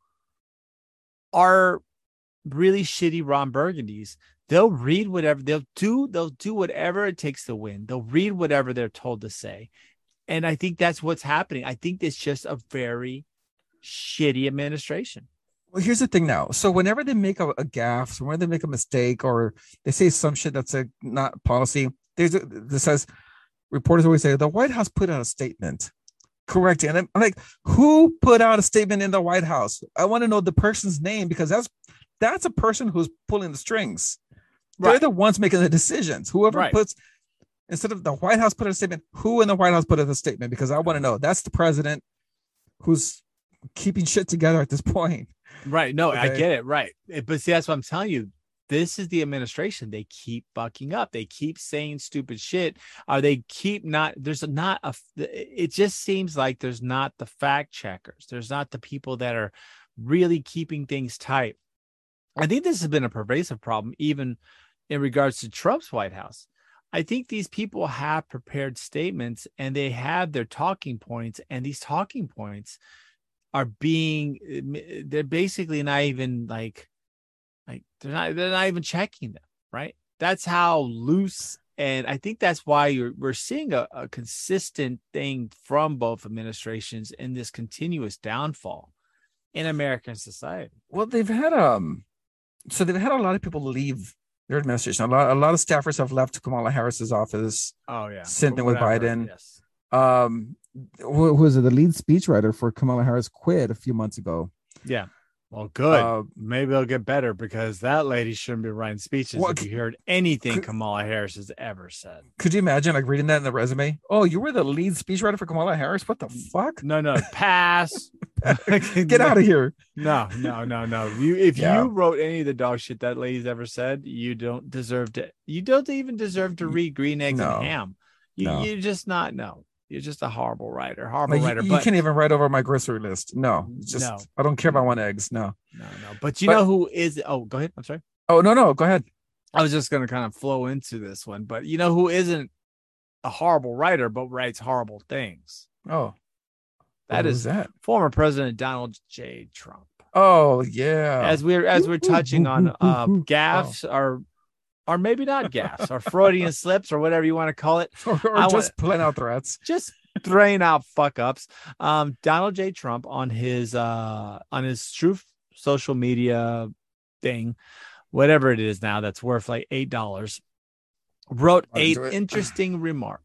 are really shitty Ron Burgundies. They'll read whatever they'll do, they'll do whatever it takes to win. They'll read whatever they're told to say. And I think that's what's happening. I think it's just a very shitty administration. Well, here's the thing now. So whenever they make a, a gaffe, whenever they make a mistake, or they say some shit that's a not policy, there's a, this says reporters always say the White House put out a statement. Correct. And I'm, I'm like, who put out a statement in the White House? I want to know the person's name because that's that's a person who's pulling the strings. They're the ones making the decisions. Whoever Right. puts instead of the White House put out a statement, who in the White House put out a statement? Because I want to know. That's the president who's keeping shit together at this point. Right. No, I get it. Right. Eh, But see, that's what I'm telling you. This is the administration. They keep bucking up. They keep saying stupid shit. Or they keep not, there's not a, it just seems like there's not the fact checkers. There's not the people that are really keeping things tight. I think this has been a pervasive problem, even in regards to Trump's White House. I think these people have prepared statements and they have their talking points, and these talking points are being eh, they're basically not even like they're not they're not even checking them right that's how loose and i think that's why you're we're seeing a, a consistent thing from both administrations in this continuous downfall in american society Well, they've had um, so they've had a lot of people leave their administration. A lot, a lot of staffers have left Kamala Harris's office. oh yeah For with Biden. yes Um, who, who was it? The lead speechwriter for Kamala Harris quit a few months ago. yeah well good Uh, maybe they'll get better because that lady shouldn't be writing speeches Well, if you heard anything could- kamala harris has ever said could you imagine like reading that in the resume? Oh, you were the lead speechwriter for Kamala Harris. What the fuck? no no pass Get out of here. No, no, no, no. You if Yeah. you wrote any of the dog shit that lady's ever said, you don't deserve to. You don't even deserve to read Green Eggs No. and Ham. You, No. You're just not. No, you're just a horrible writer. Horrible you, writer. you but can't even write over my grocery list. No, just No. I don't care about one eggs. No. no, no. But you But- know who is? Oh, go ahead. I'm sorry. Oh no, no. Go ahead. I was just gonna kind of flow into this one, but you know who isn't a horrible writer but writes horrible things? Oh, that is that. former President Donald J. Trump. Oh yeah. as we're as we're touching on uh Oh. gaffs or or maybe not gas or Freudian slips or whatever you want to call it, or, or I just plain out threats. just throwing out fuck ups. Um, Donald J. Trump on his uh on his truth social media thing, whatever it is now that's worth like eight dollars, wrote a interesting remark.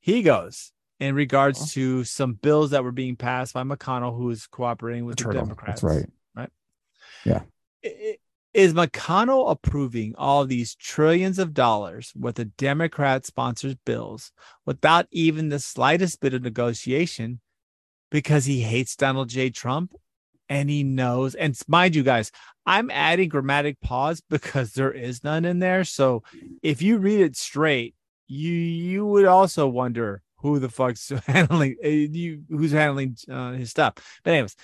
He goes in regards Oh. to some bills that were being passed by McConnell, who is cooperating with the. Democrats. That's right. I- Is McConnell approving all these trillions of dollars with the Democrat sponsored bills without even the slightest bit of negotiation because he hates Donald J. Trump and he knows? And mind you, guys, I'm adding grammatic pause because there is none in there. So if you read it straight, you you would also wonder who the fuck's handling uh, you who's handling uh, his stuff. But anyways,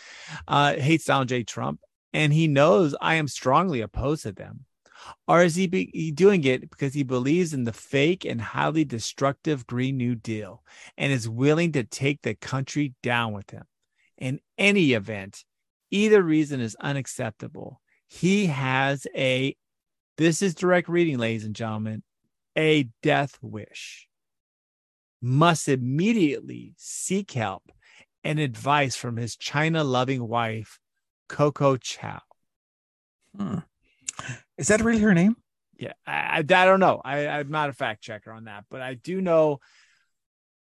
uh, hates Donald J. Trump and he knows I am strongly opposed to them? Or is he, be, doing it because he believes in the fake and highly destructive Green New Deal and is willing to take the country down with him? In any event, either reason is unacceptable. He has a, this is direct reading, ladies and gentlemen, a death wish. Must immediately seek help and advice from his China loving wife, Coco Chow. Hmm. Is that really her name? Yeah, I, I, I don't know. I, I'm not a fact checker on that, but I do know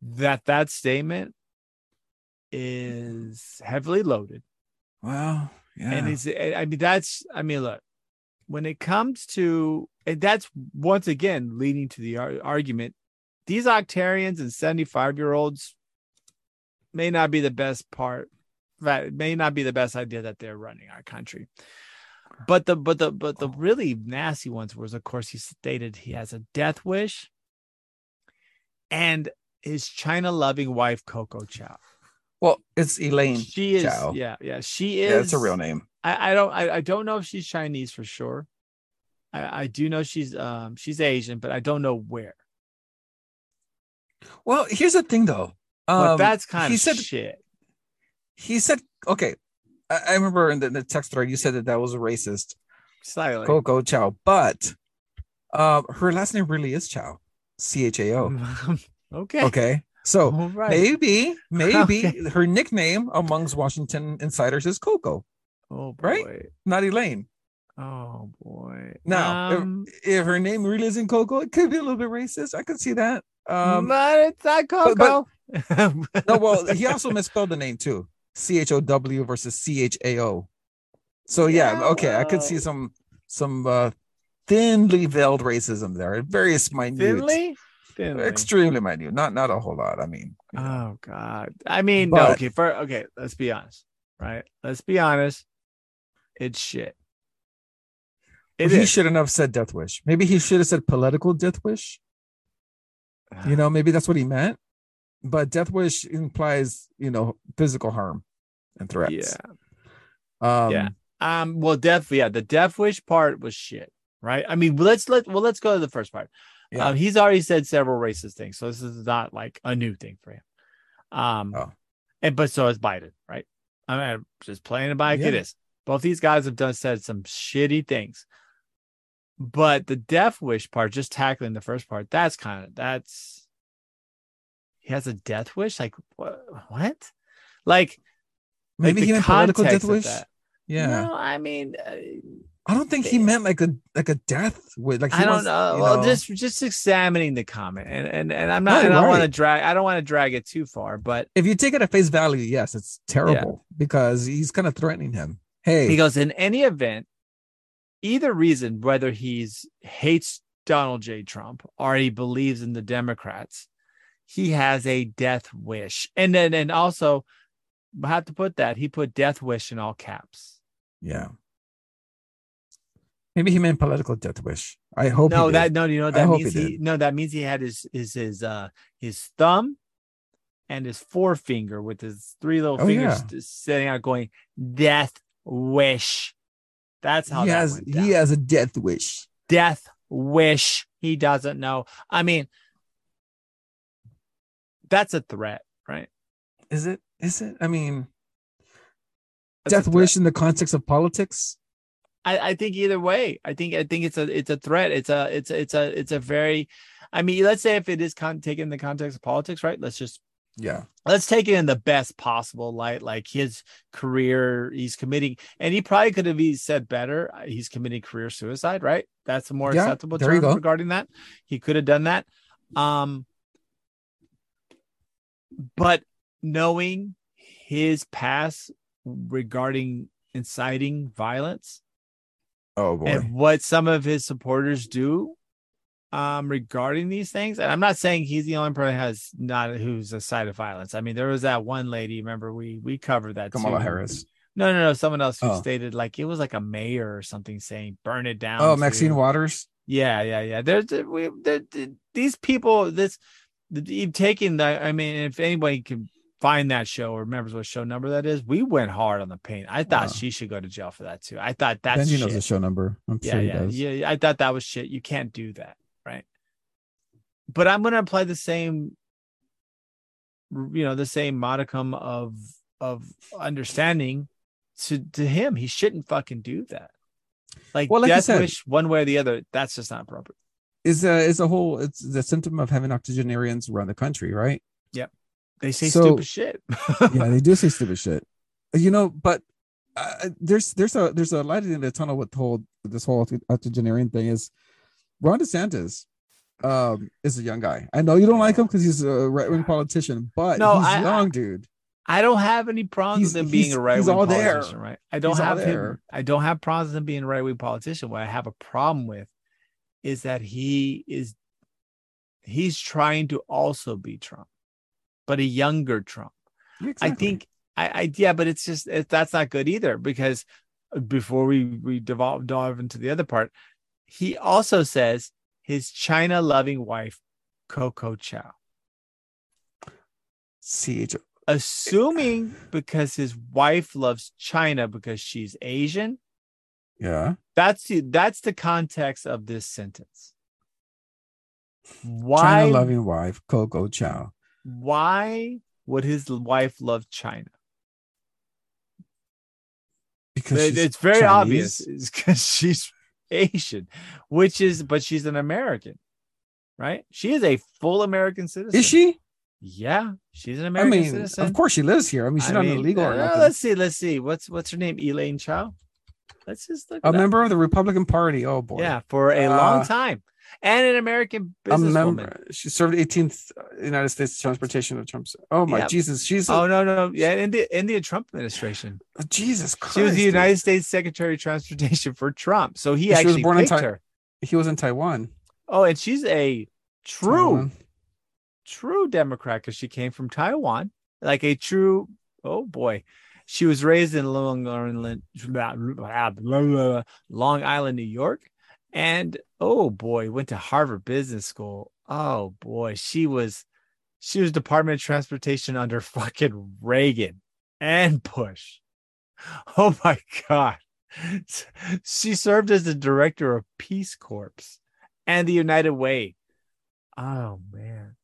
that that statement is heavily loaded. Well, yeah. And it's, I mean, that's, I mean, look, when it comes to, and that's once again leading to the ar- argument, these octarians and 75 year olds may not be the best part, that may not be the best idea that they're running our country. But the but the but the really nasty ones was, of course, he stated he has a death wish, and his China loving wife Coco Chow. well, it's Elaine. She is, Chow. yeah, yeah, she is. Yeah, it's a real name. I, I don't, I, I don't know if she's Chinese for sure. I, I do know she's, um, she's Asian, but I don't know where. Well, here's the thing though. But Um, that's kind he of said shit. He said okay. I, I remember in the, the text thread you said that that was a racist. Slightly. Coco Chow, but uh, her last name really is Chao, C H A O. okay. Okay, so right. maybe maybe Okay. her nickname amongst Washington insiders is Coco, Oh boy. right? not Elaine. Oh boy. Now, um, If her name really isn't Coco, it could be a little bit racist. I could see that. Um, but it's not but- Coco. no, well, he also misspelled the name too. C H O W versus C H A O. So yeah, okay, I could see some some uh thinly veiled racism there. Very minute. Finley. Finley. Extremely minute. Not not a whole lot. I mean, you know. Oh God. I mean, no, okay, for okay, let's be honest. Right? Let's be honest. It's shit. It he is. shouldn't have said death wish. Maybe he should have said political death wish. You know, maybe that's what he meant. But death wish implies, you know, physical harm and threats. Yeah. Um, Yeah. Um, well, death, yeah, the death wish part was shit, right? I mean, let's let well, let's go to the first part. Yeah. Um, he's already said several racist things, so this is not like a new thing for him. Um, Oh. and but so is Biden, right? I mean, I'm just playing it by Yeah. is. Both these guys have done said some shitty things, but the death wish part, just tackling the first part, that's kind of that's he has a death wish, like what? What? Like Maybe he meant political death wish. Yeah. No, I mean, uh, I don't think he meant like a like a death with like he I don't wants, know. you Well, just just examining the comment, and and and I'm not. No, and I don't want to drag. I don't want to drag it too far, but if you take it at face value, yes, it's terrible because he's kind of threatening him. Hey, he goes in any event, either reason, whether he's hates Donald J. Trump or he believes in the Democrats, he has a death wish, and then and also have to put that he put death wish in all caps. yeah. Maybe he meant political death wish. I hope. no, that no, you know what I that means he he, no, that means he had his his his uh his thumb and his forefinger with his three little Oh, fingers yeah. s- setting out going death wish. That's how he that has he has a death wish. death wish. He doesn't know. I mean, that's a threat, right? Is it? Is it? I mean, That's death wish in the context of politics. I, I think either way, I think I think it's a it's a threat. It's a it's a, it's a it's a very, I mean, let's say if it is con- taken in the context of politics, right? Let's just Yeah. let's take it in the best possible light like his career he's committing and he probably could have said better uh, he's committing career suicide right that's a more Yeah, acceptable term regarding that he could have done that um but knowing his past regarding inciting violence Oh boy. and what some of his supporters do um regarding these things and i'm not saying he's the only person has not who's a side of violence i mean there was that one lady remember we we covered that Kamala too. Harris. no no no someone else who Oh. stated like it was like a mayor or something saying burn it down Oh, Maxine Waters. yeah yeah yeah there's we there, these people this the, taking the i mean if anybody can find that show or remembers what show number that is we went hard on the paint i thought Wow. she should go to jail for that too i thought that's Benji shit knows the show number. I'm yeah, sure he yeah, does. yeah. I thought that was shit. You can't do that, right? But I'm gonna apply the same, you know, the same modicum of of understanding to to him. He shouldn't fucking do that. Like, Well, like death said- wish one way or the other. That's just not appropriate. Is a is a whole it's the symptom of having octogenarians around the country, right? They say So- stupid shit. yeah, they do say stupid shit. You know, but uh, there's there's a there's a light in the tunnel with whole this whole octogenarian thing is Ron DeSantis um is a young guy. I know you don't like him because he's a right wing politician, but No, he's I- young, dude. I don't have any problems He's- with him being a right wing all there. politician, right? I don't He's have him. I don't have problems with him being a right wing politician. What I have a problem with is that he is he's trying to also be Trump, but a younger Trump. I think I, I yeah, but it's just it, that's not good either because uh, before we we devolve dive into the other part, he also says his China loving wife, Coco Chow. CH assuming because his wife loves China because she's Asian. yeah. That's the that's the context of this sentence. Why China loving wife, Coco Chow. Why would his wife love China? Because It- it's very Chinese. obvious. It's because she's Asian, which is but she's an American, right? She is a full American citizen. Is she? Yeah, she's an American I mean, citizen. of course she lives here. I mean, she's I not mean, illegal or uh, nothing. let's see, let's see. What's what's her name? Elaine Chao. Let's just look. A up. member of the Republican Party. Oh boy. Yeah, for a long Uh, time, and an American businesswoman. member. She served 18th uh, United States transportation of Trump's. Oh my Yeah. Jesus, she's a, Oh no, no, yeah, in the in the Trump administration, oh, Jesus Christ. she was the dude. United States Secretary of Transportation for Trump. So he she was actually born in Tai- her. He was in Taiwan. Oh, and she's a true, Taiwan. true Democrat because she came from Taiwan, like a true. Oh boy, she was raised in Long Island, Long Island, New York, and oh boy, went to Harvard Business School. Oh boy, she was, she was Department of Transportation under fucking Reagan and Bush. Oh my god, she served as the director of Peace Corps and the United Way. Oh man.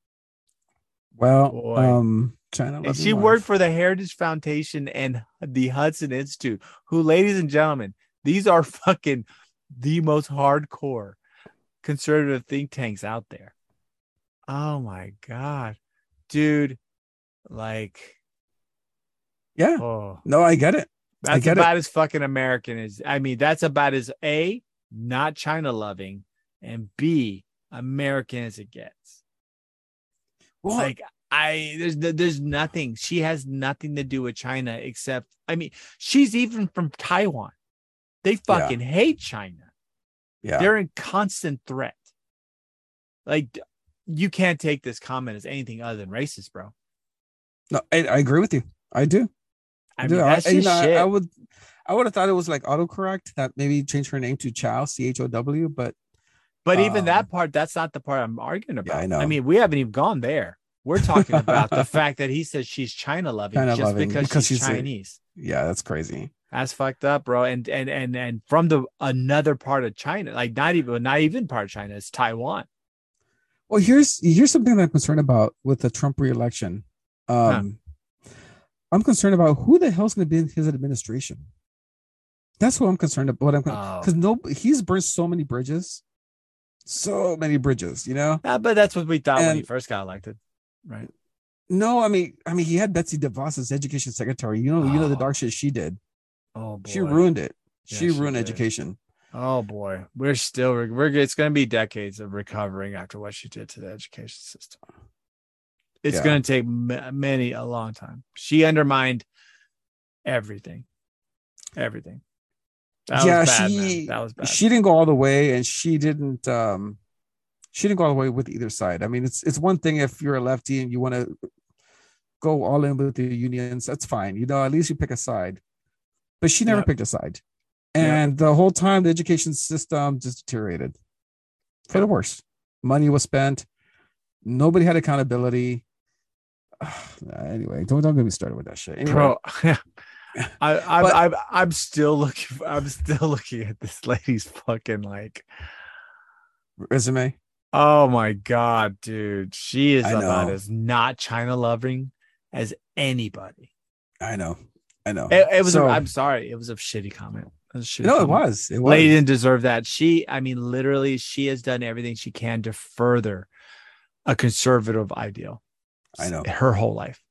Well, Boy. um, China. And she wife. worked for the Heritage Foundation and the Hudson Institute, who, ladies and gentlemen, these are fucking the most hardcore conservative think tanks out there. Oh my God. Dude, like, Yeah. oh, No, I get it. that's get it. about as fucking American as I mean, that's about as A, not China loving, and B, American as it gets. Well, like I there's there's nothing. She has nothing to do with China except I mean, she's even from Taiwan. They fucking hate China. yeah. They're in constant threat. Like you can't take this comment as anything other than racist, bro. No, I, I agree with you. I do. I do. mean, that's I, you know, I- shit. I would. I would have thought it was like autocorrect that maybe changed her name to Chow, C H O W, but but even um, that part, that's not the part I'm arguing about. Yeah, I know. I mean, we haven't even gone there. We're talking about the fact that he says she's China loving China just loving because, because she's, she's a- Chinese. yeah, that's crazy. That's fucked up, bro. And and and and from the another part of China, like not even not even part of China, it's Taiwan. Well, here's here's something that I'm concerned about with the Trump reelection. Um, I'm concerned about who the hell's going to be in his administration. That's what I'm concerned about. I'm Oh. because no, he's burned so many bridges, so many bridges. You know, Ah, but that's what we thought when he first got elected, right? no, I mean, I mean, he had Betsy DeVos as education secretary. You know, you know the Oh. dark shit she did. Oh boy, She ruined it. Yeah, she she ruined did. education. Oh boy, we're still we're it's going to be decades of recovering after what she did to the education system. It's Yeah. going to take many a long time. She undermined everything, everything. That yeah, was bad, she man. That was bad. she didn't go all the way, and she didn't. um She didn't go all the way with either side. I mean, it's it's one thing if you're a lefty and you want to go all in with the unions. That's fine. You know, at least you pick a side. But she never Yep. picked a side, Yep. and the whole time the education system just deteriorated for the worse. Money was spent. Nobody had accountability. anyway, don't don't get me started with that shit. Anyway, bro. I, I'm, But- I'm, I'm still looking. I'm still looking at this lady's fucking like. resume. Oh my god, dude, she is about as not China loving as anybody. I know. I know. It, it was. So- a, I'm sorry. It was a shitty comment. It a shitty no, it was. It was. Lady didn't deserve that. She, I mean, literally, she has done everything she can to further a conservative ideal. I know. her whole life.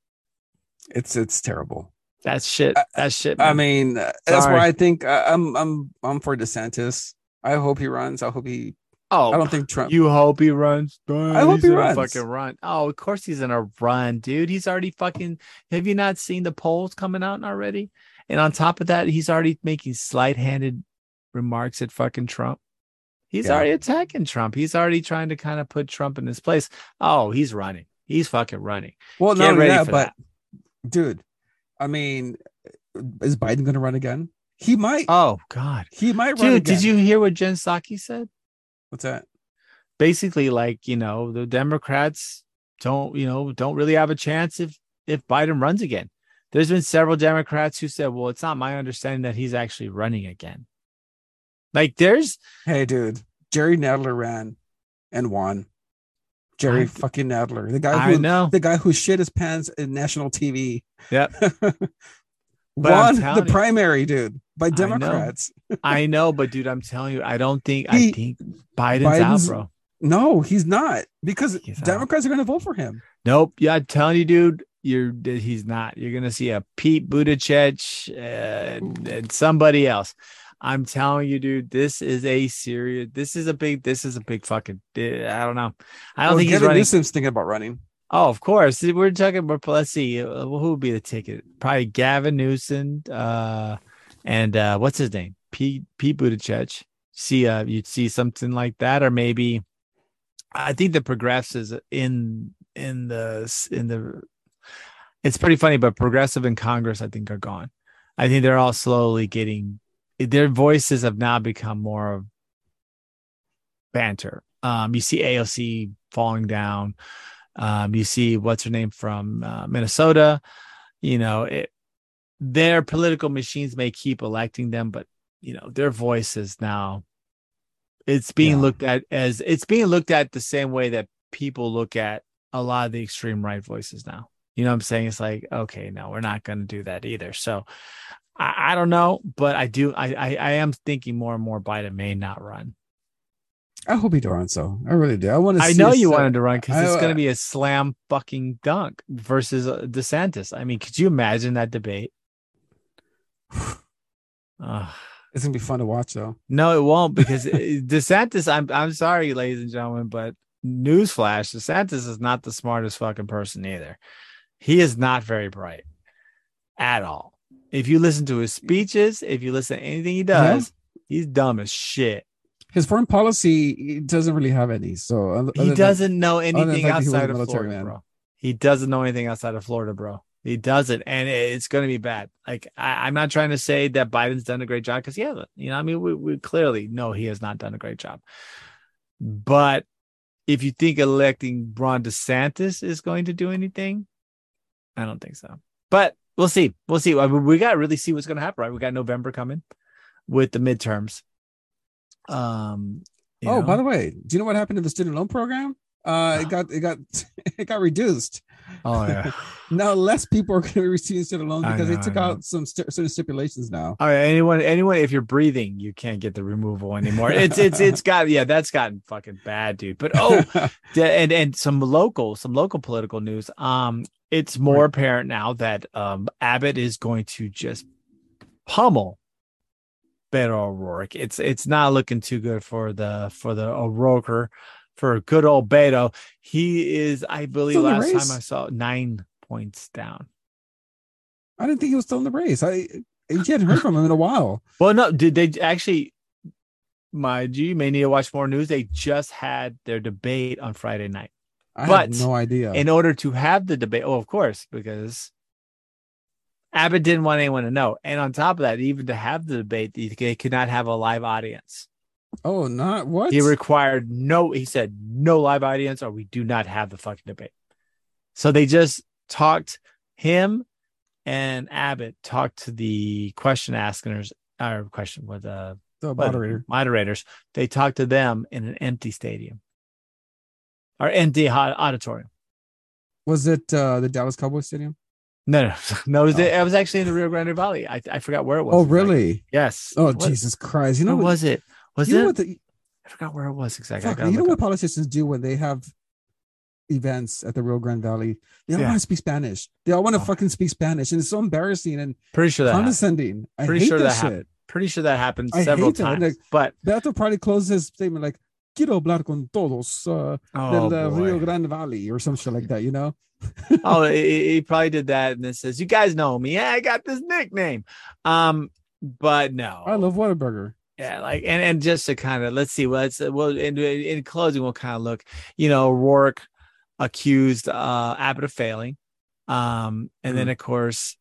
It's it's terrible. That's shit. That's shit. I mean, uh, that's why I think I'm I'm I'm for DeSantis. I hope he runs. I hope he. Oh, I don't think Trump. you hope he runs. I hope he runs. Fucking run. Oh, of course he's in a run, dude. He's already fucking. Have you not seen the polls coming out already? And on top of that, he's already making slight-handed remarks at fucking Trump. He's Yeah. already attacking Trump. He's already trying to kind of put Trump in his place. Oh, he's running. He's fucking running. well, Get not only ready that, but dude, I mean, is Biden going to run again? He might. Oh God, he might run dude, again. did you hear what Jen Psaki said? What's that? basically like you know the democrats don't you know don't really have a chance if if biden runs again there's been several democrats who said well it's not my understanding that he's actually running again like there's Hey, dude, Jerry Nadler ran and won. Jerry I- fucking Nadler, the guy who the guy who shit his pants in national TV. Yep. But Won the you- primary, dude, by. Democrats. i know but dude i'm telling you i don't think i think biden's, Biden's- out bro No, he's not because He's out. Democrats are going to vote for him. nope yeah i'm telling you dude you're he's not you're gonna see a pete buttigieg uh, and, and somebody else i'm telling you dude this is a serious this is a big this is a big fucking i don't know i don't Well, think he's Gavin running Newsom's thinking about running. Oh of course. We're talking about let's see uh, who would be the ticket? Probably gavin newsom uh and uh what's his name? Pete pete buttigieg. See uh you'd see something like that or maybe i think the progressives in in the in the it's pretty funny but progressive in congress i think are gone. I think they're all slowly getting their voices have now become more of banter. Um you see aoc falling down um you see what's her name from uh, minnesota. You know it their political machines may keep electing them but you know their voices now it's being Yeah. looked at as it's being looked at the same way that people look at a lot of the extreme right voices now. You know what i'm saying? It's like okay no we're not going to do that either. So I, I don't know but i do I, I i am thinking more and more biden may not run I hope he runs. So I really do. I want to. i know you uh, wanted to run because it's going to be a slam fucking dunk versus uh, desantis i mean could you imagine that debate Ugh. It's gonna be fun to watch, though. No, it won't because DeSantis. I'm I'm sorry, ladies and gentlemen, but newsflash: DeSantis is not the smartest fucking person either. He is not very bright at all. If you listen to his speeches, if you listen to anything he does, he's dumb as shit. His foreign policy doesn't really have any. So He doesn't know anything the he was a outside of Florida, man. bro. He doesn't know anything outside of Florida, bro. He doesn't, and it's going to be bad. Like I, I'm not trying to say that Biden's done a great job because yeah. You know, I mean, we, we clearly know he has not done a great job. But if you think electing Ron DeSantis is going to do anything, I don't think so. But we'll see. We'll see. I mean, we got to really see what's going to happen, right? We got November coming with the midterms. Um. Oh, know. by the way, do you know what happened to the student loan program? Uh, it got it got it got reduced. oh yeah. Now less people are going to be receiving student loans because know, they took out some st- certain stipulations now. All right, anyone, anyone, if you're breathing, you can't get the removal anymore. It's it's it's got yeah, that's gotten fucking bad, dude. But oh, and and some local, some local political news. Um, it's more apparent now that um Abbott is going to just pummel Beto O'Rourke. It's it's not looking too good for the for the O'Rourke for good old Beto. He is, I believe, Still in the last race? time I saw nine points down. I didn't think he was still in the race. I you hadn't heard from him in a while. Well, no, did they actually? My you may need to watch more news. They just had their debate on Friday night. I But no idea. In order to have the debate, oh, of course, because Abbott didn't want anyone to know. And on top of that, even to have the debate, they could not have a live audience. oh, not what? He required no. He said no live audience, or we do not have the fucking debate. So they just talked. Him and Abbott talked to the question askers, or question with uh the moderator. moderators. They talked to them in an empty stadium or empty auditorium. Was it uh, the Dallas Cowboys Stadium? No, no, no. It was, oh. it was actually in the Rio Grande Valley. I, I forgot where it was. Oh, really? Yes. Oh, What- Jesus Christ! You know what? was it? Was you it? know what? The, I forgot where it was exactly. Fuck, you know what up. politicians do when they have events at the Rio Grande Valley? They all Yeah. want to speak Spanish. They all want to Oh. fucking speak Spanish, and it's so embarrassing and Pretty sure that. happened. condescending. I Pretty hate sure that, that shit. happened. Pretty sure that happened I several hate that, times. like- but Beto probably closes his statement like "Quiero hablar con todos uh, oh, del uh. Rio Grande Valley" or some shit like that. You know? oh, he, he probably did that and then says, "You guys know me. Yeah, I got this nickname." Um, but no, I love Whataburger. yeah, like and and just to kind of let's see, let's well in in closing, we'll kind of look. You know, Rourke accused uh Abbott of failing, um, and then of course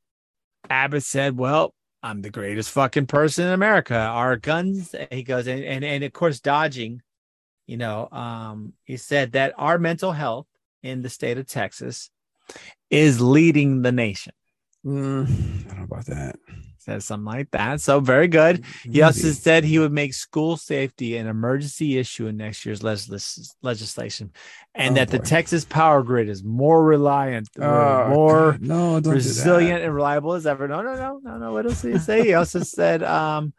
Abbott said, "Well." I'm the greatest fucking person in America. Our guns, he goes, and, and and of course, dodging, you know, um, he said that our mental health in the state of Texas is leading the nation. Mm, I don't know about that. Said something like that. So very good. He also said he would make school safety an emergency issue in next year's legis- legislation, and Oh, that the. Texas power grid is more reliant, Oh, more no, resilient and reliable as ever. No, no, no, no, no. What else did he say? He also said, um,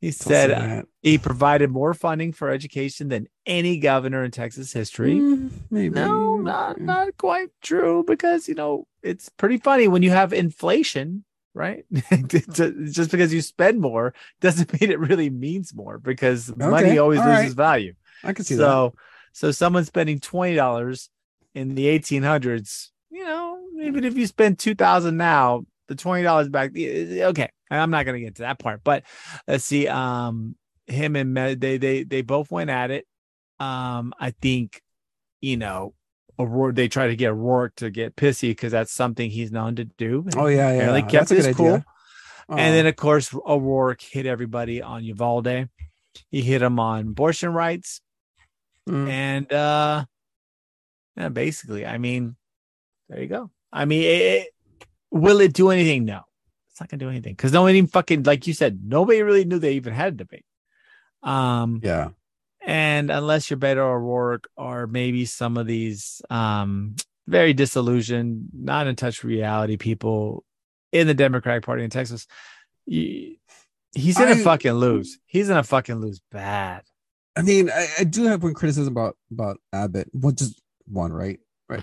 he said Don't that. he provided more funding for education than any governor in Texas history. Mm, maybe No, not not quite true because you know it's pretty funny when you have inflation, right? Just because you spend more doesn't mean it really means more because money always all loses right. value. I can see that. So, so someone spending twenty dollars in the eighteen hundreds, you know, even if you spend two thousand now, the twenty dollars back, okay. I'm not gonna get to that part, but let's see. Um, him and Me- they they they both went at it. Um, I think, you know, O'Rourke, they try to get Rourke to get pissy because that's something he's known to do. Oh yeah, yeah. That's kept a good his cool. idea. And then, of course, O'Rourke hit everybody on Uvalde. He hit him on abortion rights. Mm. And uh yeah, basically, I mean, there you go. I mean, it, will it do anything? No, it's not gonna do anything because nobody even fucking like you said, nobody really knew they even had a debate. Um, yeah. And unless you're Beto O'Rourke or maybe some of these um very disillusioned, not in touch with reality people in the Democratic Party in Texas, you, he's gonna I- fucking lose. He's gonna fucking lose bad. I mean, I, I do have one criticism about about Abbott. Well, just one, right? Right.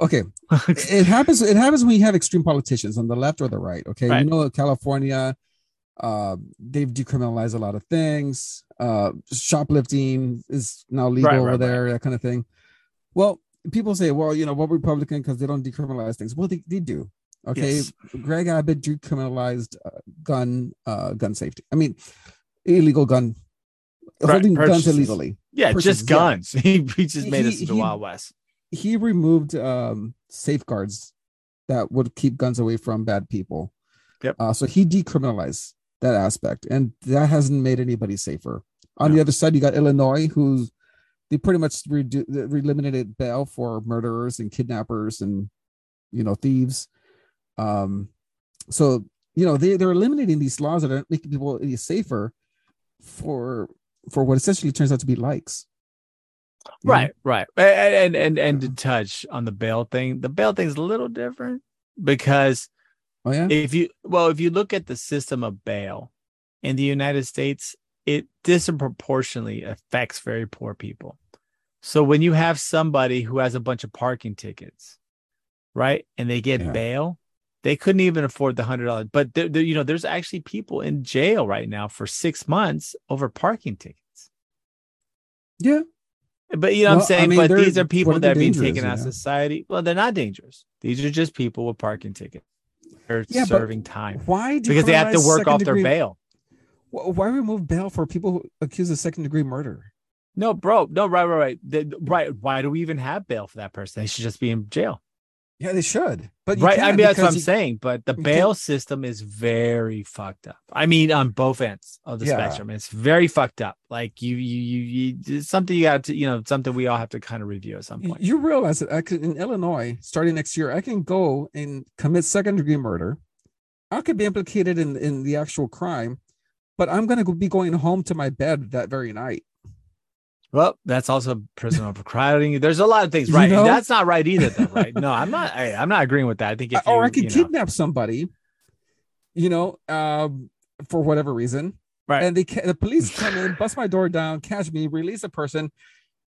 Okay. it happens. It happens when you have extreme politicians on the left or the right. Okay. Right. You know, California, uh, they've decriminalized a lot of things. Uh, shoplifting is now legal Right, over right, there. That kind of thing. Well, people say, well, you know, what Republican because they don't decriminalize things. Well, they, they do. Okay. Yes. Greg Abbott decriminalized uh, gun uh, gun safety. I mean, illegal gun Right, holding guns illegally. Yeah, Purchases, just yeah. guns. He, he just made He- us into he- Wild West. he removed um safeguards that would keep guns away from bad people. Yep. Uh, so he decriminalized that aspect, and that hasn't made anybody safer. On No. the other side, you got Illinois, who's they pretty much redu- eliminated bail for murderers and kidnappers and you know thieves. Um, so you know they they're eliminating these laws that are making people any safer for for what essentially turns out to be likes. You know? Right, right. And, and and and to touch on the bail thing, the bail thing's a little different because Oh yeah. if you well, if you look at the system of bail in the United States, it disproportionately affects very poor people. So when you have somebody who has a bunch of parking tickets, right, and they get Yeah. bail, they couldn't even afford the hundred dollars. But there, there- you know, there's actually people in jail right now for six months over parking tickets. yeah. But you know what Well, I'm saying? I mean, but these are people that are being taken out of know? society. Well, they're not dangerous. These are just people with parking tickets. They're Yeah, serving time Why? because they have to work off second their bail. Why remove bail for people who accused of second degree murder? No, bro. No, right, right, right. Right. Why do we even have bail for that person? They should just be in jail. Yeah, they should. But you right. I mean, that's what I'm you- saying. But the bail system is very fucked up. I mean, on both ends of the Yeah. spectrum, it's very fucked up. Like you, you, you, you it's something you got to, you know, something we all have to kind of review at some point. You realize that I could, in Illinois, starting next year, I can go and commit second degree murder. I could be implicated in, in the actual crime, but I'm going to be going home to my bed that very night. Well, that's also prison overcrowding. There's a lot of things, You right? know? That's not right either, though, right? No, I'm not. I, I'm not agreeing with that. I think if or you- I could you know, kidnap somebody, you know, um, for whatever reason. Right. And they the police come in, bust my door down, catch me, release a person.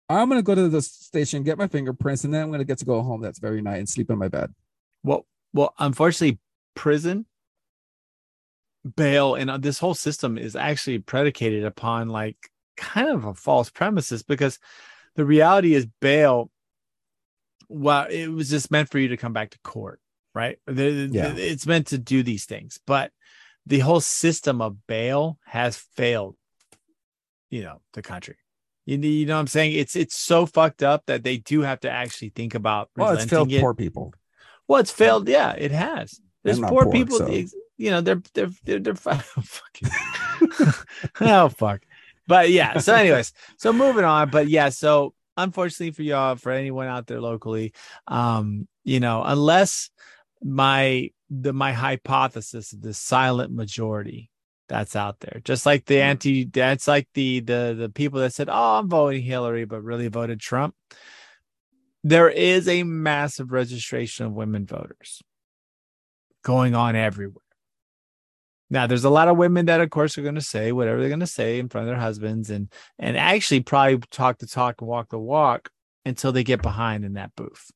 I'm gonna go to the station, get my fingerprints, and then I'm gonna get to go home. That's very night and sleep in my bed. Well, well, unfortunately, prison bail and uh, this whole system is actually predicated upon like kind of a false premises because the reality is bail. Well, it was just meant for you to come back to court, right? The- the- It's meant to do these things, but the whole system of bail has failed. You know, the country. You, you know what I'm saying? It's it's so fucked up that they do have to actually think about Well, it's failed it. poor people. Well, it's failed. Yeah, it has. There's poor, poor, people. so- You know, they're they're they're, they're fucking. oh fuck. But yeah. So, anyways, so moving on. But yeah. So, unfortunately for y'all, for anyone out there locally, um, you know, unless my the my hypothesis of the silent majority that's out there, just like the anti, that's like the the the people that said, "Oh, I'm voting Hillary," but really voted Trump there is a massive registration of women voters going on everywhere. Now, there's a lot of women that, of course, are going to say whatever they're going to say in front of their husbands, and and actually probably talk the talk and walk the walk until they get behind in that booth.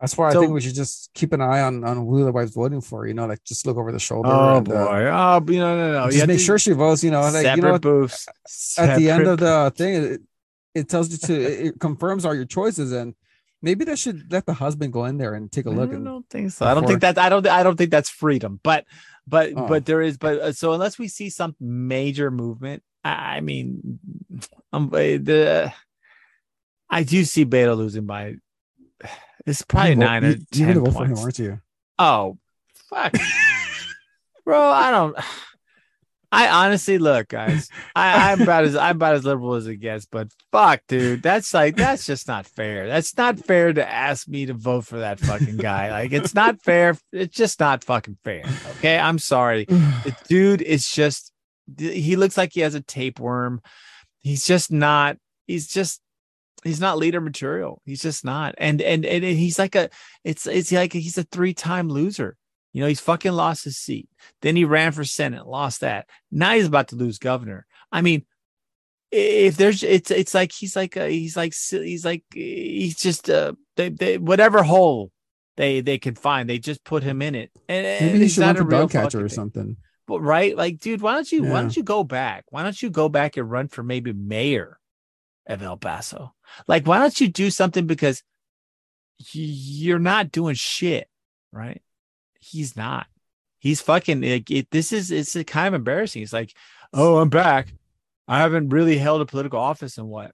That's why So- I think we should just keep an eye on on who the wife's voting for. You know, like just look over the shoulder. Oh and, boy! uh, oh, you know, no, no. Just have make sure she votes. You know, like separate you know, booths at the end of the thing, it, it tells you to it, confirms all your choices, and maybe they should let the husband go in there and take a look. I don't think so. I don't think that. I don't. I don't think that's freedom. But, but, Oh. but there is. But uh, so unless we see some major movement, I, mean, um, uh, the I do see Beto losing by. It's probably You nine or you- ten for him, points. aren't you? Oh, fuck, bro! I don't. I honestly look, guys. I, I'm about as I'm about as liberal as it gets, but fuck, dude, that's like that's just not fair. That's not fair to ask me to vote for that fucking guy. Like, it's not fair. It's just not fucking fair. Okay, I'm sorry. The dude is just. He looks like he has a tapeworm. He's just not. He's just. He's not leader material. He's just not. And and and he's like a. It's it's like he's a three time loser. You know, he's fucking lost his seat. Then he ran for Senate, lost that. Now he's about to lose governor. I mean, if there's, it's it's like he's like a, he's like he's like he's just uh they, they whatever hole they they can find, they just put him in it. And, and Maybe he should not run a for real dog catcher or thing. something. But right, like, dude, why don't you why don't you go back? Why don't you go back and run for maybe mayor of El Paso? Like, why don't you do something because you're not doing shit, right? He's not. He's fucking. Like, it, this is it's kind of embarrassing. He's like, oh, I'm back. I haven't really held a political office in what,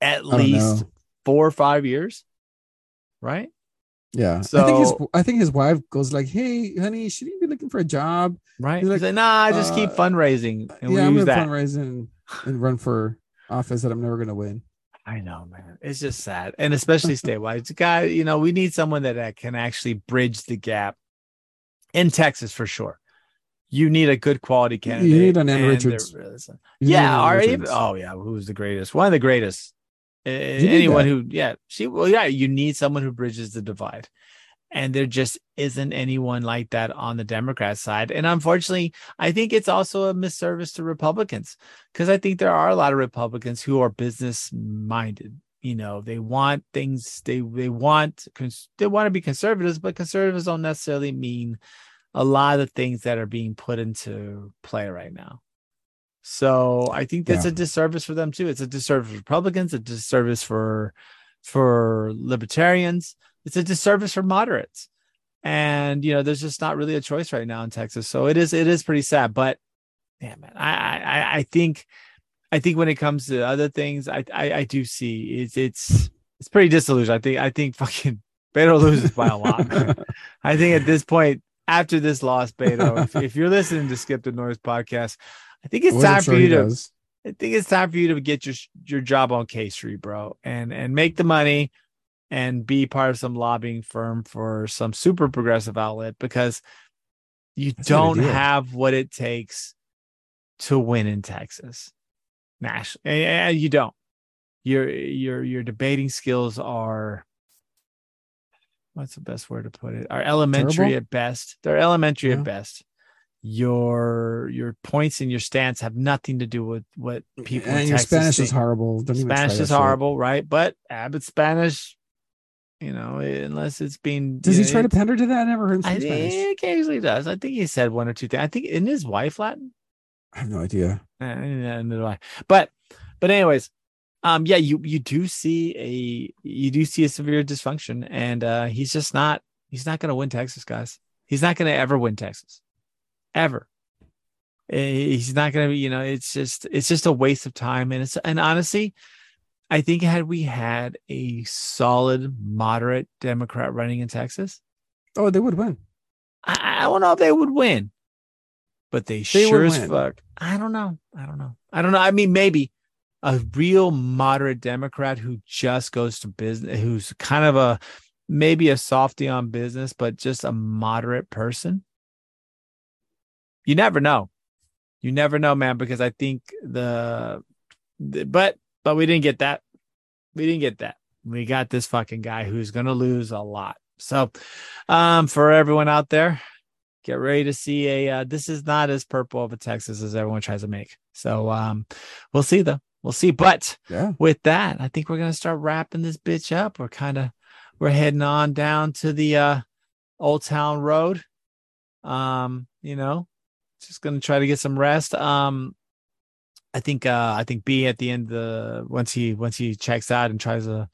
at least know. four or five years, right? Yeah, I think his So- I think his wife goes like, "Hey, honey, should you be looking for a job?" Right. He's He's like, like, nah, I just keep uh, fundraising and yeah, I'm use gonna that. fundraise and, and run for office that I'm never gonna win. I know, man. It's just sad, and especially statewide. Guy, you know, we need someone that uh, can actually bridge the gap in Texas for sure. You need a good quality candidate. You need an Ann Richards. there is a- Yeah, or even, oh yeah, who's the greatest? One of the greatest. Uh, anyone who, yeah, she, well, yeah, you need someone who bridges the divide, and there just isn't anyone like that on the Democrat side. And unfortunately, I think it's also a misservice to Republicans because I think there are a lot of Republicans who are business minded. You know, they want things they they want they want to be conservatives, but conservatives don't necessarily mean a lot of the things that are being put into play right now. So I think that's Yeah. a disservice for them too. It's a disservice for Republicans, a disservice for for libertarians. It's a disservice for moderates. And you know, there's just not really a choice right now in Texas. So it is it is pretty sad. But yeah, man, I I I think I think when it comes to other things, I I, I do see it's it's it's pretty disillusioned. I think I think fucking Beto loses by a lot. I think at this point, after this loss, Beto, if, if you're listening to Skip the Noise podcast, I think it's I'm time for you to does. I think it's time for you to get your your job on K Street, bro, and and make the money and be part of some lobbying firm for some super progressive outlet because you That's don't have what it takes to win in Texas. national, and you don't. Your your your debating skills are what's the best word to put it? Are elementary Terrible? at best. They're elementary Yeah. at best. Your your points and your stance have nothing to do with what people. and your Spanish is horrible. Don't Spanish is horrible, right? But uh, Abbott Spanish, you know, unless it's being Does he know, try to pander to that? I never heard him I think Spanish. he occasionally does. I think he said one or two things. I think in his wife Latin. I have no idea. I. But but anyways, um, yeah, you you do see a you do see a severe dysfunction, and uh, he's just not he's not going to win Texas, guys. He's not going to ever win Texas, ever. Eh, He's not going to be. You know, it's just it's just a waste of time, and it's and honestly. I think had we had a solid moderate Democrat running in Texas, Oh, they would win. I, I don't know if they would win, but they, They sure as fuck. I don't know. I don't know. I don't know. I mean, maybe a real moderate Democrat who just goes to business, who's kind of a maybe a softy on business, but just a moderate person. You never know. You never know, man, because I think the, the but but we didn't get that. We didn't get that. We got this fucking guy who's gonna lose a lot. So um for everyone out there, get ready to see a uh, this is not as purple of a Texas as everyone tries to make. So um we'll see though. We'll see. But Yeah. with that, I think we're gonna start wrapping this bitch up. We're kind of we're heading on down to the uh Old Town Road. Um, you know, just gonna try to get some rest. Um I think uh I think B at the end of the once he once he checks out and tries to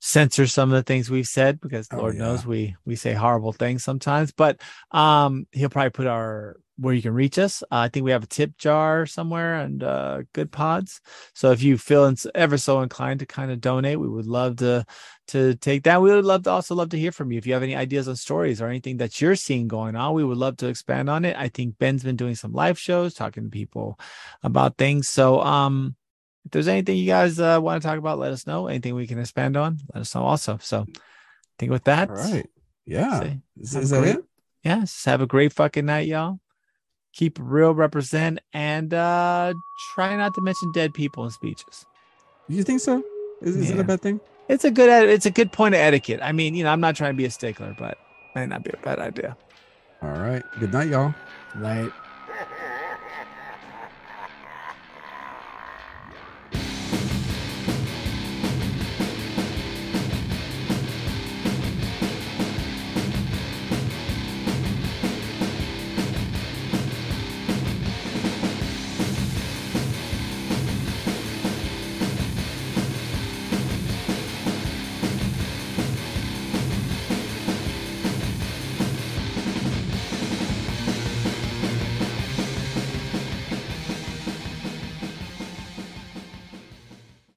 censor some of the things we've said because Oh, Lord yeah. knows we we say horrible things sometimes. But um he'll probably put our where you can reach us. Uh, I think we have a tip jar somewhere and uh good pods. So if you feel ever so inclined to kind of donate, we would love to to take that. We would love to also love to hear from you. If you have any ideas on stories or anything that you're seeing going on, we would love to expand on it. I think Ben's been doing some live shows, talking to people about things. So um if there's anything you guys uh, want to talk about, let us know. Anything we can expand on, let us know also. So I think with that, All right. Yeah. say, Is, is that great- it? yeah, just have a great fucking night, y'all. Keep real, represent, and uh try not to mention dead people in speeches. You think so? Is, is it a bad thing? It's a good it's a good point of etiquette. I mean, you know, I'm not trying to be a stickler, but might not be a bad idea. All right. Good night, y'all. Right.